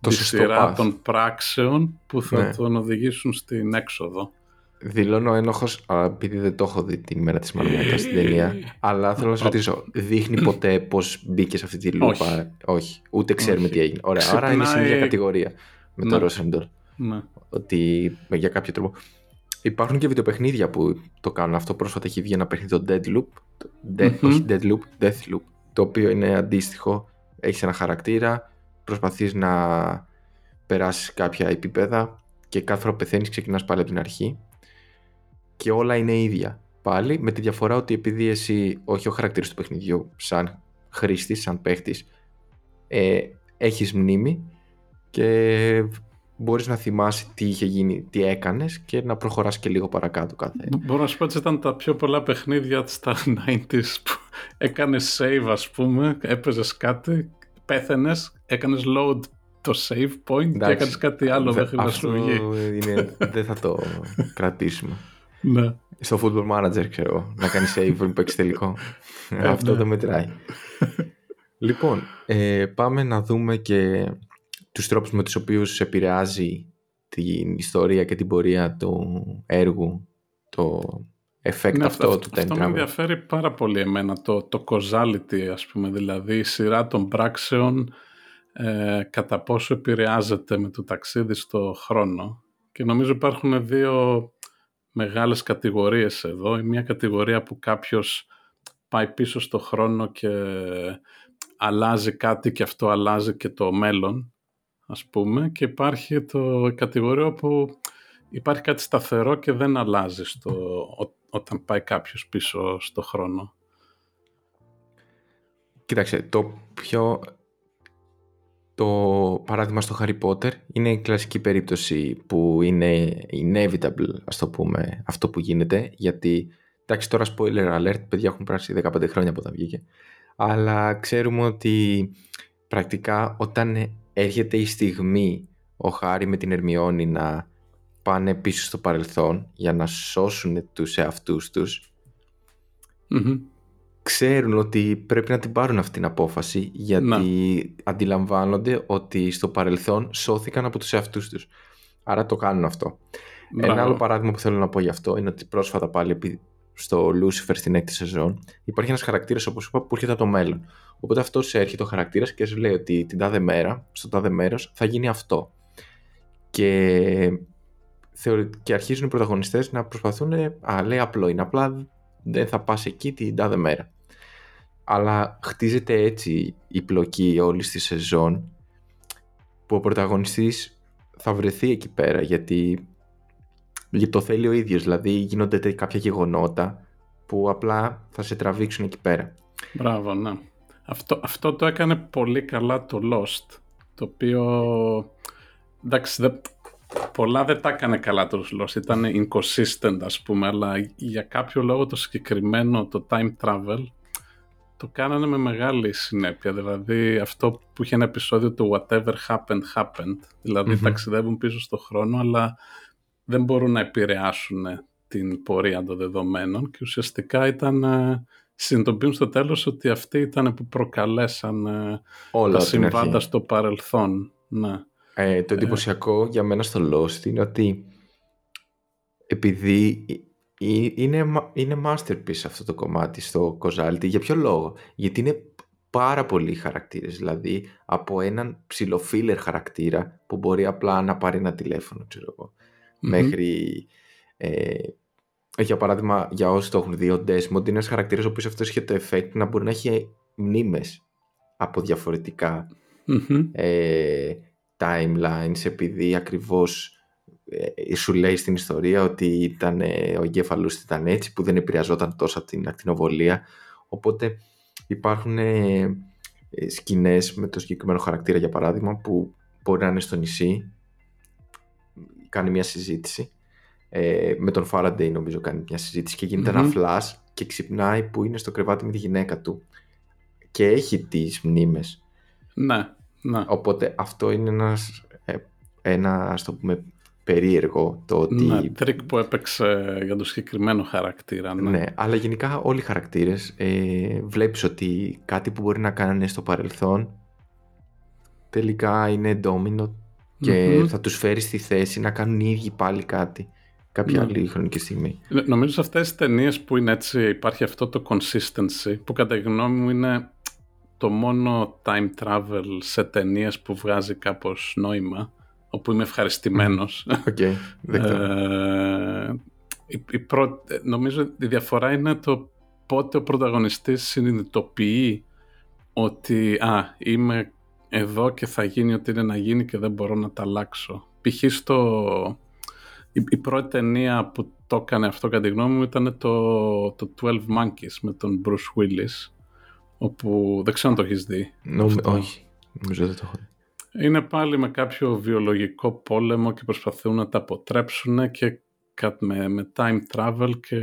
το τη σειρά των πράξεων που θα ναι. τον οδηγήσουν στην έξοδο. Δηλώνω ένοχος, επειδή δεν το έχω δει την ημέρα της Μαρμέτας στην ταινία, αλλά θέλω να σου ρωτήσω, δείχνει ποτέ πώς μπήκες σε αυτή τη λούπα; Όχι. Όχι. Ούτε ξέρουμε τι έγινε. Ωραία, άρα είναι στην ίδια κατηγορία με ναι. το Ρόσεντορ. Ναι. Ότι για κάποιο τρόπο. Υπάρχουν και βιντεοπαιχνίδια που το κάνουν αυτό. Πρόσφατα έχει βγει ένα παιχνίδι το Deadloop. Dead, mm-hmm. Όχι Deadloop, Deathloop. Το οποίο είναι αντίστοιχο. Έχεις ένα χαρακτήρα προσπαθείς να περάσεις κάποια επίπεδα και κάθε φορά που πεθαίνεις ξεκινάς πάλι από την αρχή και όλα είναι ίδια πάλι με τη διαφορά ότι επειδή εσύ όχι ο χαρακτήρας του παιχνιδιού σαν χρήστης, σαν παίχτης ε, έχεις μνήμη και μπορείς να θυμάσαι τι είχε γίνει, τι έκανες και να προχωράς και λίγο παρακάτω κάθε. Μπορώ να σου πω ότι ήταν τα πιο πολλά παιχνίδια στα 90s που έκανες save ας πούμε, έπαιζες κάτι πέθαινες, έκανες load το save point και έκανες κάτι άλλο μέχρι να σου βγει. δεν θα το κρατήσουμε. Ναι. Στο football manager ξέρω να κάνεις save πριν παίξει τελικό. Ε, Αυτό ναι. δεν μετράει. λοιπόν, ε, πάμε να δούμε και τους τρόπους με τους οποίους επηρεάζει την ιστορία και την πορεία του έργου το effect ναι, αυτό, αυτό, του Αυτό με ενδιαφέρει πάρα πολύ εμένα, το, το causality ας πούμε, δηλαδή η σειρά των πράξεων ε, κατά πόσο επηρεάζεται με το ταξίδι στο χρόνο. Και νομίζω υπάρχουν δύο μεγάλες κατηγορίες εδώ. Η μία κατηγορία που κάποιος πάει πίσω στο χρόνο και αλλάζει κάτι και αυτό αλλάζει και το μέλλον, ας πούμε. Και υπάρχει το, η κατηγορία που υπάρχει κάτι σταθερό και δεν αλλάζει στο, όταν πάει κάποιος πίσω στο χρόνο. Κοίταξε, το πιο... Το παράδειγμα στο Harry Potter είναι η κλασική περίπτωση που είναι inevitable, ας το πούμε, αυτό που γίνεται, γιατί, εντάξει τώρα spoiler alert, παιδιά έχουν πράξει 15 χρόνια από όταν βγήκε, αλλά ξέρουμε ότι πρακτικά όταν έρχεται η στιγμή ο Χάρη με την Ερμιόνη να πάνε πίσω στο παρελθόν για να σώσουν τους εαυτούς τους ξέρουν ότι πρέπει να την πάρουν αυτή την απόφαση γιατί αντιλαμβάνονται ότι στο παρελθόν σώθηκαν από τους εαυτούς τους. Άρα το κάνουν αυτό. Ένα άλλο παράδειγμα που θέλω να πω γι' αυτό είναι ότι πρόσφατα πάλι στο Lucifer στην έκτη σεζόν υπάρχει ένας χαρακτήρας όπως είπα που έρχεται από το μέλλον. Οπότε αυτός έρχεται ο χαρακτήρας και σου λέει ότι την τάδε μέρα, στο τάδε μέρος θα γίνει αυτό. Και και αρχίζουν οι πρωταγωνιστές να προσπαθούν, α, λέει απλό είναι, απλά δεν θα πας εκεί την τάδε μέρα. Αλλά χτίζεται έτσι η πλοκή όλη τη σεζόν που ο πρωταγωνιστής θα βρεθεί εκεί πέρα γιατί, γιατί το θέλει ο ίδιος, δηλαδή γίνονται κάποια γεγονότα που απλά θα σε τραβήξουν εκεί πέρα. Μπράβο, ναι. Αυτό, αυτό το έκανε πολύ καλά το Lost, το οποίο εντάξει δεν, πολλά δεν τα έκανε καλά το Lost, ήταν inconsistent ας πούμε, αλλά για κάποιο λόγο το συγκεκριμένο, το time travel, το κάνανε με μεγάλη συνέπεια. Δηλαδή αυτό που είχε ένα επεισόδιο του whatever happened, happened. δηλαδη ταξιδεύουν πίσω στο χρόνο, αλλά δεν μπορούν να επηρεάσουν την πορεία των δεδομένων και ουσιαστικά ήταν ε, συνειδητοποιούν στο τέλος ότι αυτοί ήταν που προκαλέσαν ε, Όλα τα από την συμβάντα αρχή. στο παρελθόν. Ναι. Ε, το εντυπωσιακό για μένα στο Lost είναι ότι επειδή ε, ε, είναι, μα- είναι masterpiece αυτό το κομμάτι στο Causality. Για ποιο λόγο; Γιατί είναι πάρα πολλοί χαρακτήρες. Δηλαδή από έναν ψιλοφίλερ χαρακτήρα που μπορεί απλά να πάρει ένα τηλέφωνο, ξέρω εγώ. Μμμ. Μέχρι... Ε, για παράδειγμα, για όσοι το έχουν δει, ο Desmond είναι ένας χαρακτήρας ο οποίος αυτός είχε το effect να μπορεί να έχει μνήμες από διαφορετικά Μμμ. ε, timelines επειδή ακριβώς ε, σου λέει στην ιστορία ότι ήταν, ε, ο εγκέφαλος του ήταν έτσι που δεν επηρεαζόταν τόσο από την ακτινοβολία οπότε υπάρχουν ε, ε, σκηνές με το συγκεκριμένο χαρακτήρα για παράδειγμα που μπορεί να είναι στο νησί κάνει μια συζήτηση ε, με τον Faraday νομίζω κάνει μια συζήτηση και γίνεται Μμμ. ένα flash και ξυπνάει που είναι στο κρεβάτι με τη γυναίκα του και έχει τις μνήμες Ναι, ναι. Οπότε αυτό είναι ένας, ε, ένας, ας το πούμε, περίεργο το ότι... Ναι, τρικ που έπαιξε για το συγκεκριμένο χαρακτήρα. Ναι. Ναι, αλλά γενικά όλοι οι χαρακτήρες ε, βλέπεις ότι κάτι που μπορεί να κάνουν στο παρελθόν τελικά είναι ντόμινο και Μμμ. θα τους φέρει στη θέση να κάνουν οι ίδιοι πάλι κάτι κάποια Ναι. άλλη χρονική στιγμή. Ν- Νομίζω σε αυτές τις ταινίες που είναι έτσι υπάρχει αυτό το consistency που κατά τη γνώμη μου είναι το μόνο time travel σε ταινίες που βγάζει κάπως νόημα όπου είμαι ευχαριστημένος. Οκ, δεκτό. Ε, η, η πρω- ε, νομίζω η διαφορά είναι το πότε ο πρωταγωνιστής συνειδητοποιεί ότι α, είμαι εδώ και θα γίνει ό,τι είναι να γίνει και δεν μπορώ να τα αλλάξω. Π.χ. στο... Η, η πρώτη ταινία που το έκανε αυτό κατά τη γνώμη μου ήταν το, το 12 Monkeys με τον Bruce Willis όπου δεν ξέρω αν το έχεις δει. Νομ- αυτό. όχι, νομίζω δεν το έχω δει. Είναι πάλι με κάποιο βιολογικό πόλεμο και προσπαθούν να τα αποτρέψουν και κα- με, με time travel και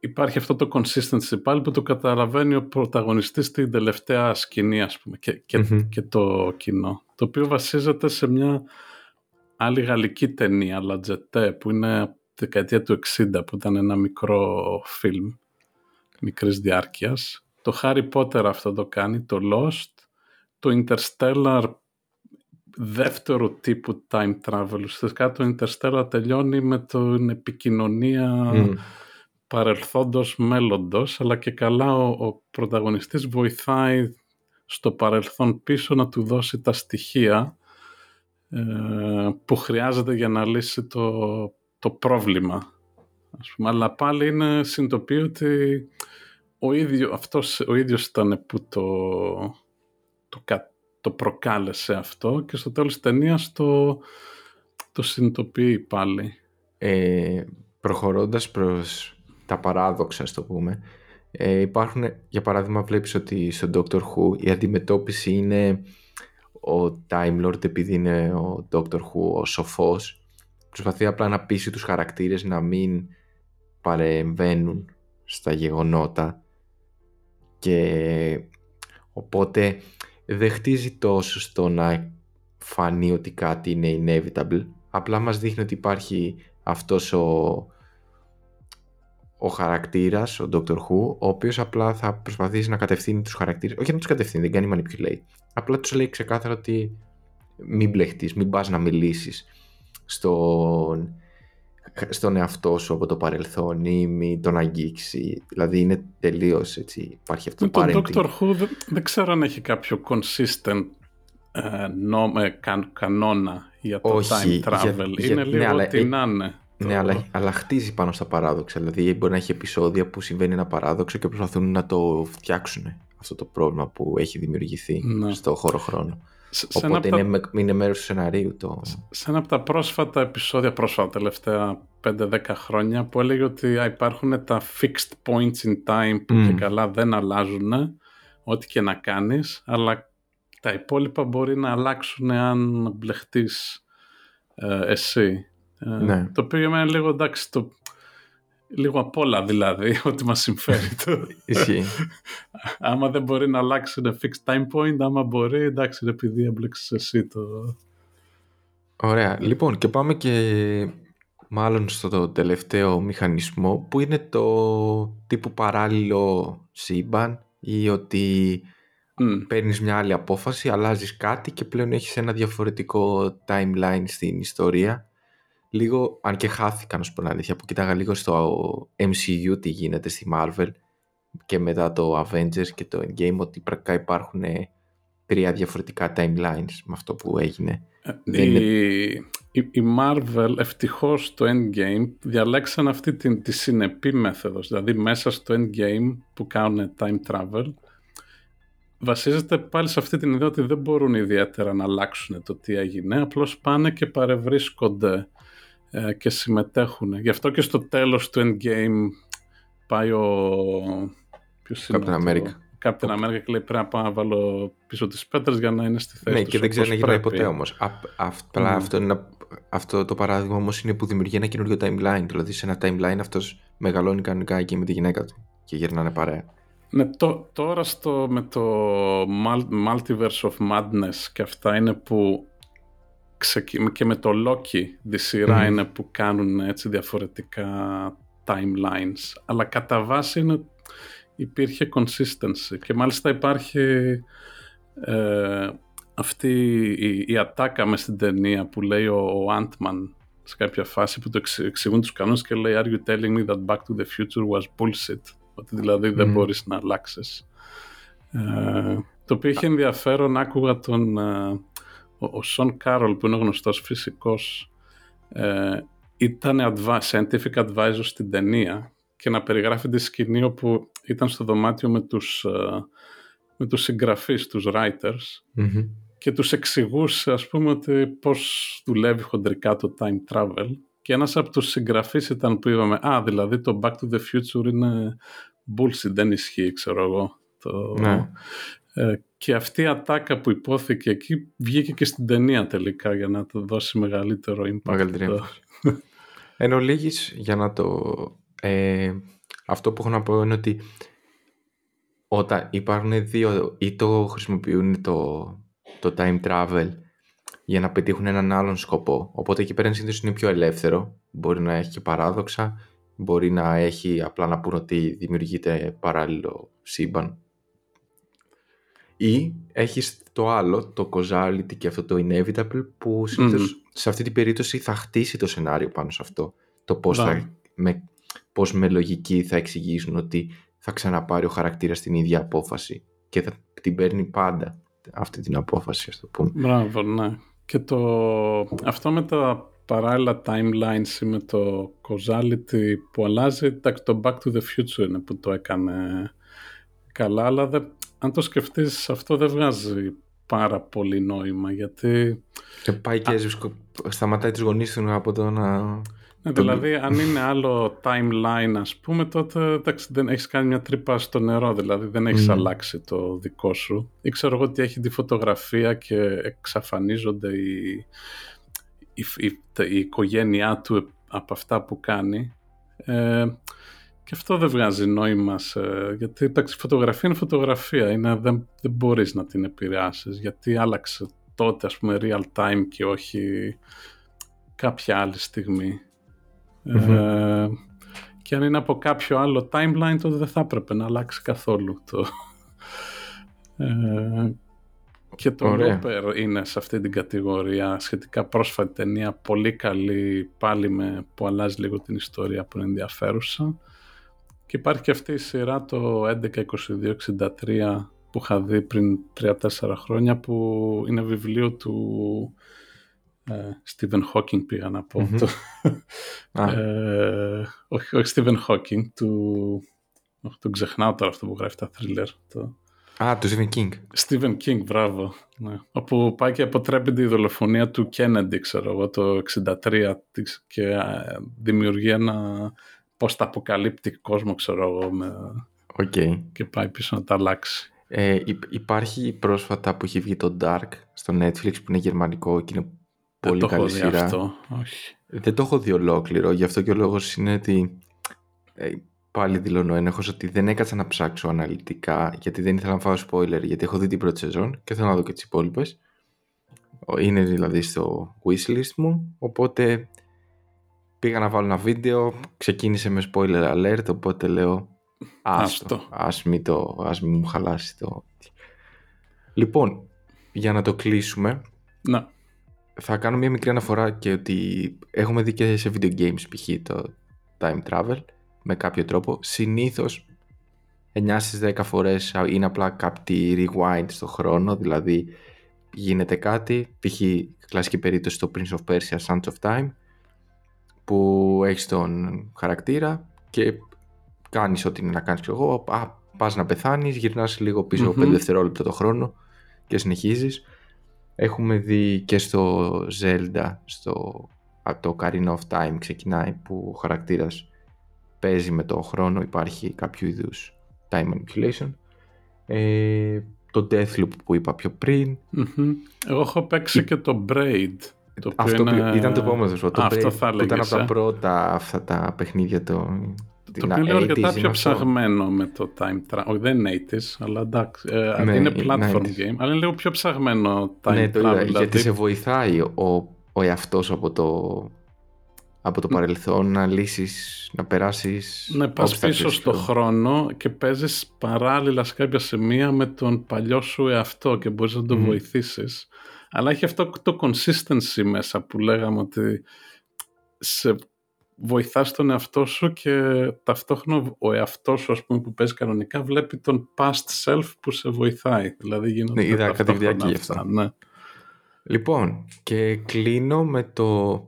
υπάρχει αυτό το consistency πάλι που το καταλαβαίνει ο πρωταγωνιστής στην τελευταία σκηνή ας πούμε και, και, Μμμ. και το κοινό το οποίο βασίζεται σε μια άλλη γαλλική ταινία Λατζετέ που είναι από τη δεκαετία του 60 που ήταν ένα μικρό φιλμ μικρής διάρκειας το Harry Potter αυτό το κάνει το Lost το Interstellar δεύτερο τύπου time travel. Ουσιαστικά το Interstellar τελειώνει με την επικοινωνία Μμ. παρελθόντος μέλλοντος, αλλά και καλά ο, ο πρωταγωνιστής βοηθάει στο παρελθόν πίσω να του δώσει τα στοιχεία ε, που χρειάζεται για να λύσει το, το πρόβλημα. Ας πούμε. Αλλά πάλι είναι συνειδητοποιεί ότι ο, ίδιο, αυτός, ο ίδιος ήταν που το, το, κα- το προκάλεσε αυτό και στο τέλος της ταινίας το, το συνειδητοποιεί πάλι. ε, προχωρώντας προς τα παράδοξα, ας το πούμε, ε, υπάρχουν, για παράδειγμα, βλέπεις ότι στο Doctor Who η αντιμετώπιση είναι ο Time Lord επειδή είναι ο Doctor Who ο σοφός προσπαθεί απλά να πείσει τους χαρακτήρες να μην παρεμβαίνουν στα γεγονότα και οπότε δεν χτίζει τόσο στο να φανεί ότι κάτι είναι inevitable. Απλά μας δείχνει ότι υπάρχει αυτός ο, ο χαρακτήρας, ο Doctor Who, ο οποίος απλά θα προσπαθήσει να κατευθύνει τους χαρακτήρες, όχι να τους κατευθύνει, δεν κάνει manipulate, απλά τους λέει ξεκάθαρα ότι μην μπλεχτείς, μην πας να μιλήσεις στον, στον εαυτό σου από το παρελθόν ή μην τον αγγίξει. Δηλαδή είναι τελείως έτσι, υπάρχει αυτό Με το τον parenting. Doctor Who δεν, δεν ξέρω αν έχει κάποιο consistent ε, νο- ε, κα- κανόνα για το Όχι, time για- travel. για- είναι ναι, λίγο αλλά, ό,τι ε, να είναι. Ναι, Το- αλλά, αλλά χτίζει πάνω στα παράδοξα. Δηλαδή μπορεί να έχει επεισόδια που συμβαίνει ένα παράδοξο και προσπαθούν να το φτιάξουν αυτό το πρόβλημα που έχει δημιουργηθεί Ναι. στο χώρο χρόνο. Σε, σε ένα Οπότε από τα- είναι, με- είναι μέρος του σεναρίου το... σε ένα από τα πρόσφατα επεισόδια, πρόσφατα τελευταία 5-10 χρόνια, που έλεγε ότι α, υπάρχουν τα fixed points in time που Μμ. και καλά δεν αλλάζουν, ό,τι και να κάνεις, αλλά τα υπόλοιπα μπορεί να αλλάξουν αν μπλεχτείς ε, εσύ. Ε, Ναι. Το οποίο για μένα είναι λίγο εντάξει, το, λίγο απ' όλα δηλαδή, ό,τι μας συμφέρει. το. Ισχύει. άμα δεν μπορεί να αλλάξει ένα fixed time point, άμα μπορεί, εντάξει, είναι επειδή έμπλεξες εσύ το... Ωραία. Λοιπόν, και πάμε και μάλλον στο τελευταίο μηχανισμό που είναι το τύπου παράλληλο σύμπαν ή ότι mm. παίρνεις μια άλλη απόφαση, αλλάζεις κάτι και πλέον έχεις ένα διαφορετικό timeline στην ιστορία. Λίγο, αν και χάθηκα να σου πω αλήθεια, που κοιτάγα λίγο στο MCU τι γίνεται στη Marvel και μετά το Avengers και το Endgame ότι πρακτικά υπάρχουν τρία διαφορετικά timelines με αυτό που έγινε. Ε, η, η, Marvel ευτυχώς στο Endgame διαλέξαν αυτή τη, τη συνεπή μέθοδος, δηλαδή μέσα στο Endgame που κάνουν time travel βασίζεται πάλι σε αυτή την ιδέα ότι δεν μπορούν ιδιαίτερα να αλλάξουν το τι έγινε, απλώς πάνε και παρευρίσκονται ε, και συμμετέχουν. Γι' αυτό και στο τέλος του Endgame πάει ο... Ποιος είναι Captain America. Captain America και λέει πρέπει να πάω να βάλω πίσω τις πέτρες για να είναι στη θέση Ναι, και δεν ξέρει να γυρνάει ποτέ όμως. Απλά αυτό, είναι, αυτό το παράδειγμα όμως είναι που δημιουργεί ένα καινούριο timeline. Δηλαδή σε ένα timeline αυτός μεγαλώνει κανονικά εκεί με τη γυναίκα του και γυρνάνε παρέα. Ναι, το, τώρα στο, με το Multiverse of Madness και αυτά είναι που και με το Loki τη σειρά είναι που κάνουν έτσι διαφορετικά timelines. Αλλά κατά βάση είναι, υπήρχε consistency και μάλιστα υπάρχει ε, αυτή η, η ατάκα μες στην ταινία που λέει ο, ο Ant-Man σε κάποια φάση που το εξηγούν τους κανόνες και λέει Are you telling me that Back to the Future was bullshit; Ότι δηλαδή δεν μπορείς να αλλάξεις. Ε, το οποίο είχε ενδιαφέρον, άκουγα τον ε, ο Σον Κάρολ που είναι γνωστός φυσικός ε, ήταν scientific advisor στην ταινία και να περιγράφει τη σκηνή όπου ήταν στο δωμάτιο με τους, ε, με τους συγγραφείς, τους writers και τους εξηγούσε ας πούμε ότι πώς δουλεύει χοντρικά το time travel και ένας από τους συγγραφείς ήταν που είπαμε «Α, δηλαδή το Back to the Future είναι bullshit, δεν ισχύει, ξέρω εγώ». Το... Ναι. Ε, και αυτή η ατάκα που υπόθηκε εκεί βγήκε και στην ταινία τελικά για να το δώσει μεγαλύτερο impact. Μεγαλύτερο Εν ολίγης, για να το... Ε, αυτό που έχω να πω είναι ότι όταν υπάρχουν δύο ή το χρησιμοποιούν το, το time travel για να πετύχουν έναν άλλον σκοπό. Οπότε εκεί πέρα συνήθως είναι πιο ελεύθερο. Μπορεί να έχει και παράδοξα, μπορεί να έχει απλά να πούνε ότι δημιουργείται παράλληλο σύμπαν. Ή έχεις το άλλο, το causality και αυτό το inevitable που συνήθως σε αυτή την περίπτωση θα χτίσει το σενάριο πάνω σε αυτό. Το πώς, θα, με, πώς με λογική θα εξηγήσουν ότι θα ξαναπάρει ο χαρακτήρας την ίδια απόφαση και θα την παίρνει πάντα αυτή την απόφαση, ας το πούμε. Μπράβο, ναι. Και το, αυτό με τα παράλληλα timelines με το causality που αλλάζει, εντάξει, το Back to the Future είναι που το έκανε καλά, αλλά δεν, αν το σκεφτείς αυτό δεν βγάζει πάρα πολύ νόημα γιατί... Και πάει και σταματάει τις γονείς του από το να... Ναι, δηλαδή αν είναι άλλο timeline ας πούμε τότε εντάξει, δεν έχεις κάνει μια τρύπα στο νερό δηλαδή δεν έχεις mm. αλλάξει το δικό σου. Ή ξέρω εγώ ότι έχει τη φωτογραφία και εξαφανίζονται η, η, η, η οικογένειά του από αυτά που κάνει. Ε, και αυτό δεν βγάζει νόημα σε, γιατί εντάξει, φωτογραφία είναι φωτογραφία, είναι, δεν, δεν μπορείς να την επηρεάσεις γιατί άλλαξε τότε ας πούμε real time και όχι κάποια άλλη Ε, και αν είναι από κάποιο άλλο timeline τότε δεν θα έπρεπε να αλλάξει καθόλου το... Ε, και το Looper είναι σε αυτή την κατηγορία. Σχετικά πρόσφατη ταινία πολύ καλή πάλι με, που αλλάζει λίγο την ιστορία που είναι ενδιαφέρουσα και υπάρχει και αυτή η σειρά το 11-22-63 που είχα δει πριν 3-4 χρόνια που είναι βιβλίο του ε, Stephen Hawking πήγα να πω. Mm-hmm. ε, όχι, όχι Stephen Hawking, του... Όχι, τον ξεχνάω τώρα αυτό που γράφει τα thriller. Το... Α, του Stephen King. Stephen King, μπράβο. Ναι. Όπου πάει και αποτρέπει τη δολοφονία του Kennedy, ξέρω εγώ, το 63 και ε, δημιουργεί ένα πώς τα αποκαλύπτει κόσμο, ξέρω εγώ, με... okay. και πάει πίσω να τα αλλάξει. Ε, υπάρχει πρόσφατα που έχει βγει το Dark στο Netflix που είναι γερμανικό και είναι πολύ καλή σειρά. Δεν το έχω δει αυτό, όχι. Δεν το έχω δει ολόκληρο, γι' αυτό και ο λόγος είναι ότι ε, πάλι δηλώνω ένεχος ότι δεν έκατσα να ψάξω αναλυτικά γιατί δεν ήθελα να φάω spoiler γιατί έχω δει την πρώτη σεζόν και θέλω να δω και τις υπόλοιπες. Είναι δηλαδή στο wishlist μου, οπότε πήγα να βάλω ένα βίντεο, ξεκίνησε με spoiler alert, οπότε λέω άστο, ας μην, το, ας μην μου χαλάσει το... Λοιπόν, για να το κλείσουμε, να. θα κάνω μια μικρή αναφορά και ότι έχουμε δει και σε video games π.χ. το time travel με κάποιο τρόπο. Συνήθως 9 στις 10 φορές είναι απλά κάτι rewind στο χρόνο, δηλαδή γίνεται κάτι, π.χ. κλασική περίπτωση στο Prince of Persia Sands of Time, που έχεις τον χαρακτήρα και κάνεις ό,τι είναι να κάνεις και εγώ, α, πας να πεθάνεις, γυρνάς λίγο πίσω mm-hmm. 5 δευτερόλεπτα το χρόνο και συνεχίζεις. Έχουμε δει και στο Zelda, στο, από το Ocarina of Time ξεκινάει που ο χαρακτήρας παίζει με το χρόνο, υπάρχει κάποιο είδους time manipulation. Ε, το Deathloop που είπα πιο πριν. Mm-hmm. Εγώ έχω παίξει και το Braid. Το αυτό είναι... ήταν το επόμενο το Braid, αυτό θα που ήταν από τα ε. πρώτα αυτά τα παιχνίδια το, το οποίο είναι αρκετά πιο ψαγμένο με το time travel. Όχι, δεν είναι 80s, αλλά εντάξει. Ε, ναι, είναι platform 90's. game, αλλά είναι λίγο πιο ψαγμένο time ναι, travel. Δηλαδή... Γιατί σε βοηθάει ο, ο εαυτός από το, από το παρελθόν να λύσεις, να περάσεις... Να πας πίσω στο χρόνο και παίζεις παράλληλα σε κάποια σημεία με τον παλιό σου εαυτό και μπορείς να τον mm. βοηθήσεις. Αλλά έχει αυτό το consistency μέσα που λέγαμε ότι σε βοηθάς τον εαυτό σου και ταυτόχρονα ο εαυτός σου ας πούμε, που παίζει κανονικά βλέπει τον past self που σε βοηθάει. Δηλαδή γίνονται ναι, είδα κάτι αυτά. Ναι. Λοιπόν, και κλείνω με το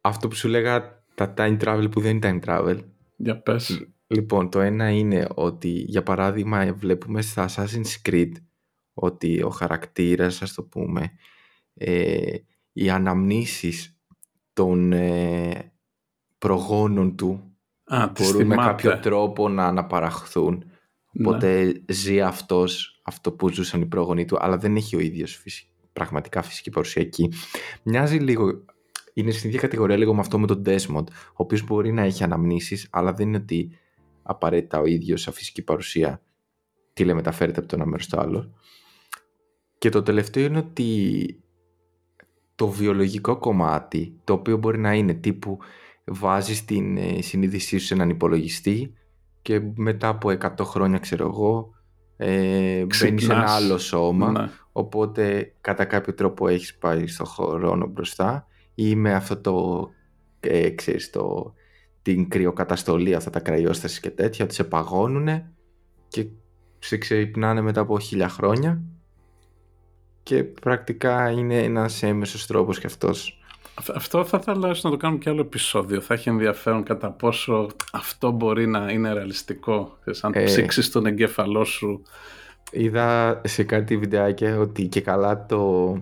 αυτό που σου λέγα τα time travel που δεν είναι time travel. Για πες. Λοιπόν, το ένα είναι ότι για παράδειγμα βλέπουμε στα Assassin's Creed ότι ο χαρακτήρας, ας το πούμε, ε, οι αναμνήσεις των ε, προγόνων του Α, μπορούν με κάποιο τρόπο να αναπαραχθούν. Ναι. Οπότε ζει αυτός αυτό που ζούσαν οι πρόγονοι του, αλλά δεν έχει ο ίδιος πραγματικά φυσική παρουσία εκεί. Μοιάζει λίγο είναι στην ίδια κατηγορία λίγο με αυτό με τον Desmond, ο οποίος μπορεί να έχει αναμνήσεις, αλλά δεν είναι ότι απαραίτητα ο ίδιος σαν φυσική παρουσία τηλεμεταφέρεται από το ένα μέρος στο άλλο. Και το τελευταίο είναι ότι το βιολογικό κομμάτι, το οποίο μπορεί να είναι τύπου βάζεις την ε, συνείδησή σου σε έναν υπολογιστή και μετά από 100 χρόνια ξέρω εγώ ε, μπαίνει σε ένα άλλο σώμα. Ναι. οπότε κατά κάποιο τρόπο έχεις πάει στο χρόνο μπροστά ή με αυτό το, ε, ξέρεις, το, την κρυοκαταστολή, αυτά τα κραϊόσταση και τέτοια, ότι σε παγώνουν και σε ξυπνάνε μετά από χίλια χρόνια και πρακτικά είναι ένας έμεσος τρόπος και αυτός. Αυτό θα ήθελα να το κάνουμε και άλλο επεισόδιο. Θα έχει ενδιαφέρον κατά πόσο αυτό μπορεί να είναι ρεαλιστικό. Αν ε, ψήξεις τον εγκέφαλό σου. Είδα σε κάτι βιντεάκια ότι και καλά το,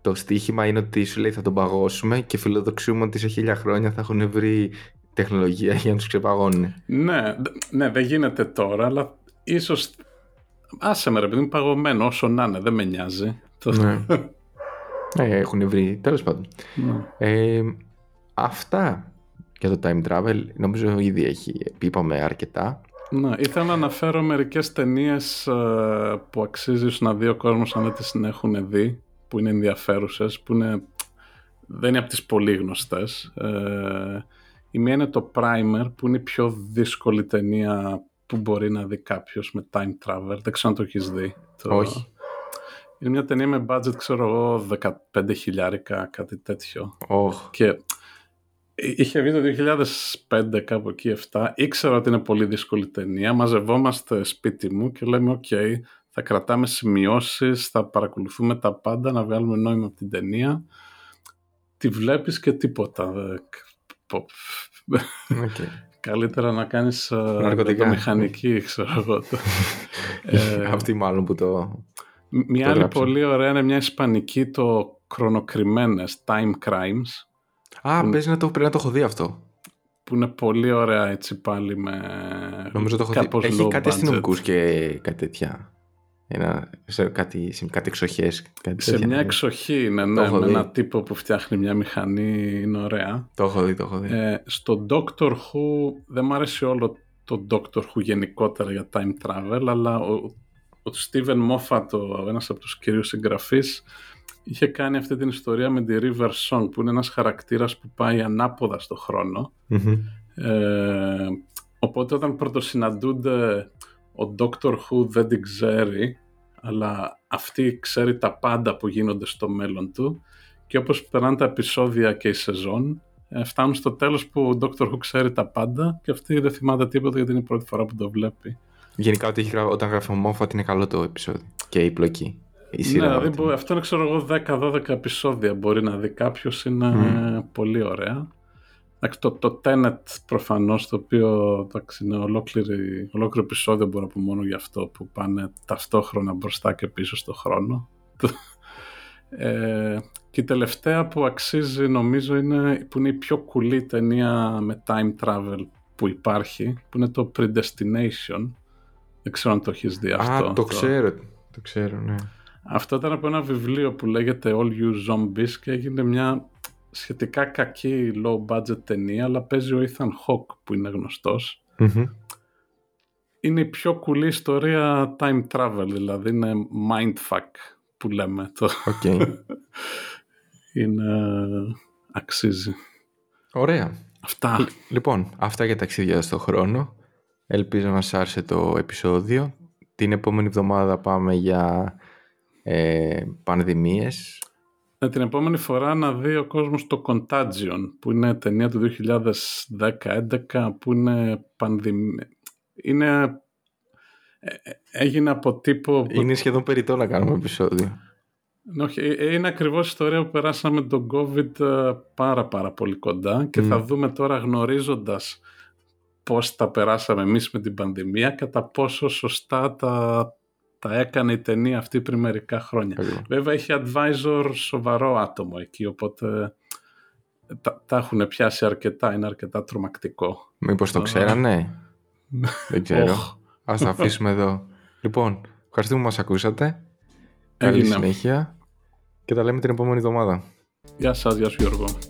το στίχημα είναι ότι σου λέει θα τον παγώσουμε και φιλοδοξούμε ότι σε χίλια χρόνια θα έχουν βρει τεχνολογία για να τους ξεπαγώνουν. Ναι, ναι, δεν γίνεται τώρα, αλλά ίσως... Άσε με ρε παιδί, είναι παγωμένο όσο να είναι, δεν με νοιάζει. Ναι. ε, έχουν βρει, τέλος πάντων. Ναι. Ε, αυτά για το time travel, νομίζω ήδη έχει, είπαμε αρκετά. Ναι, ήθελα να αναφέρω μερικές ταινίες ε, που αξίζει να δει ο κόσμος αν δεν τις έχουν δει που είναι ενδιαφέρουσες, που είναι, δεν είναι από τις πολύ γνωστές. Ε, η μία είναι το Primer, που είναι η πιο δύσκολη ταινία που μπορεί να δει κάποιος με time travel. Δεν ξέρω αν το έχεις δει. Το... Όχι. Είναι μια ταινία με budget, ξέρω εγώ, 15 χιλιάρικα, κάτι τέτοιο. Oh. Και είχε βγει το 2005, κάπου εκεί, 7. Ήξερα ότι είναι πολύ δύσκολη ταινία. Μαζευόμαστε σπίτι μου και λέμε, OK, okay, θα κρατάμε σημειώσεις, θα παρακολουθούμε τα πάντα, να βγάλουμε νόημα από την ταινία. Τη βλέπεις και τίποτα. Okay. Καλύτερα να κάνεις ε, μηχανική, ξέρω εγώ. ε, Αυτή μάλλον που το... Μια το άλλη πολύ ωραία είναι μια ισπανική το «Χρονοκριμένες», «Time Crimes». Α, που... να το, πρέπει να το έχω δει αυτό. Που είναι πολύ ωραία έτσι πάλι με... Νομίζω το έχω δει. Έχει κάτι αστυνομικούς και κάτι τέτοια. Ένα, σε κάτι, σε κάτι εξοχές. Κάτι σε μια εξοχή είναι, ναι, με ένα τύπο που φτιάχνει μια μηχανή, είναι ωραία. Το έχω δει, το έχω δει. Ε, στο Doctor Who, δεν μου αρέσει όλο το Doctor Who γενικότερα για time travel, αλλά ο, ο Steven Moffat, ο, ένας από τους κυρίους συγγραφείς, είχε κάνει αυτή την ιστορία με τη River Song που είναι ένας χαρακτήρας που πάει ανάποδα στο χρονο Ε, οπότε όταν πρωτοσυναντούνται ο Doctor Who δεν την ξέρει αλλά αυτή ξέρει τα πάντα που γίνονται στο μέλλον του. Και όπως περνάνε τα επεισόδια και η σεζόν ε, φτάνουν στο τέλος που ο Doctor Who ξέρει τα πάντα και αυτή δεν θυμάται τίποτα γιατί είναι η πρώτη φορά που το βλέπει. Γενικά ότι όταν γράφει Μόφατ είναι καλό το επεισόδιο και η πλοκή. Η σειρά ναι, δηλαδή, αυτό είναι ξέρω εγώ 10-12 επεισόδια μπορεί να δει κάποιος είναι πολύ ωραία. Το, το Tenet προφανώς το οποίο εντάξει, είναι ολόκληρη, ολόκληρο επεισόδιο μπορώ να πω μόνο γι' αυτό που πάνε ταυτόχρονα μπροστά και πίσω στο χρόνο. ε, και η τελευταία που αξίζει νομίζω είναι που είναι η πιο κουλή ταινία με time travel που υπάρχει που είναι το Predestination δεν ξέρω αν το έχεις δει αυτό. Α, το, ξέρω, το ξέρω, ναι. Αυτό ήταν από ένα βιβλίο που λέγεται All You Zombies και έγινε μια σχετικά κακή low budget ταινία αλλά παίζει ο Ethan Hawke που είναι Είναι η πιο κουλή ιστορία time travel δηλαδή είναι mindfuck που λέμε το. Okay. είναι αξίζει. Ωραία. Αυτά. Λοιπόν, αυτά για ταξίδια στον χρόνο. Ελπίζω να σας άρεσε το επεισόδιο. Την επόμενη εβδομάδα πάμε για ε, πανδημίες. Ναι, την επόμενη φορά να δει ο κόσμος το Contagion που είναι ταινία του 2010-2011 που είναι πανδημία. Είναι... Ε, ε, έγινε από τύπο... Είναι σχεδόν περιττό να κάνουμε επεισόδιο. Όχι, ε, είναι ακριβώς η ιστορία που περάσαμε τον COVID πάρα πάρα πολύ κοντά και θα δούμε τώρα γνωρίζοντας πώς τα περάσαμε εμείς με την πανδημία, κατά πόσο σωστά τα, τα έκανε η ταινία αυτή πριν μερικά χρόνια. Βέβαια έχει advisor σοβαρό άτομο εκεί, οπότε τα, τα έχουν πιάσει αρκετά, είναι αρκετά τρομακτικό. Μήπως το ξέρανε, δεν ξέρω. Ας το αφήσουμε εδώ. Λοιπόν, ευχαριστούμε που μας ακούσατε. Καλή συνέχεια και τα λέμε την επόμενη εβδομάδα. Γεια σας, γεια σου Γιώργο.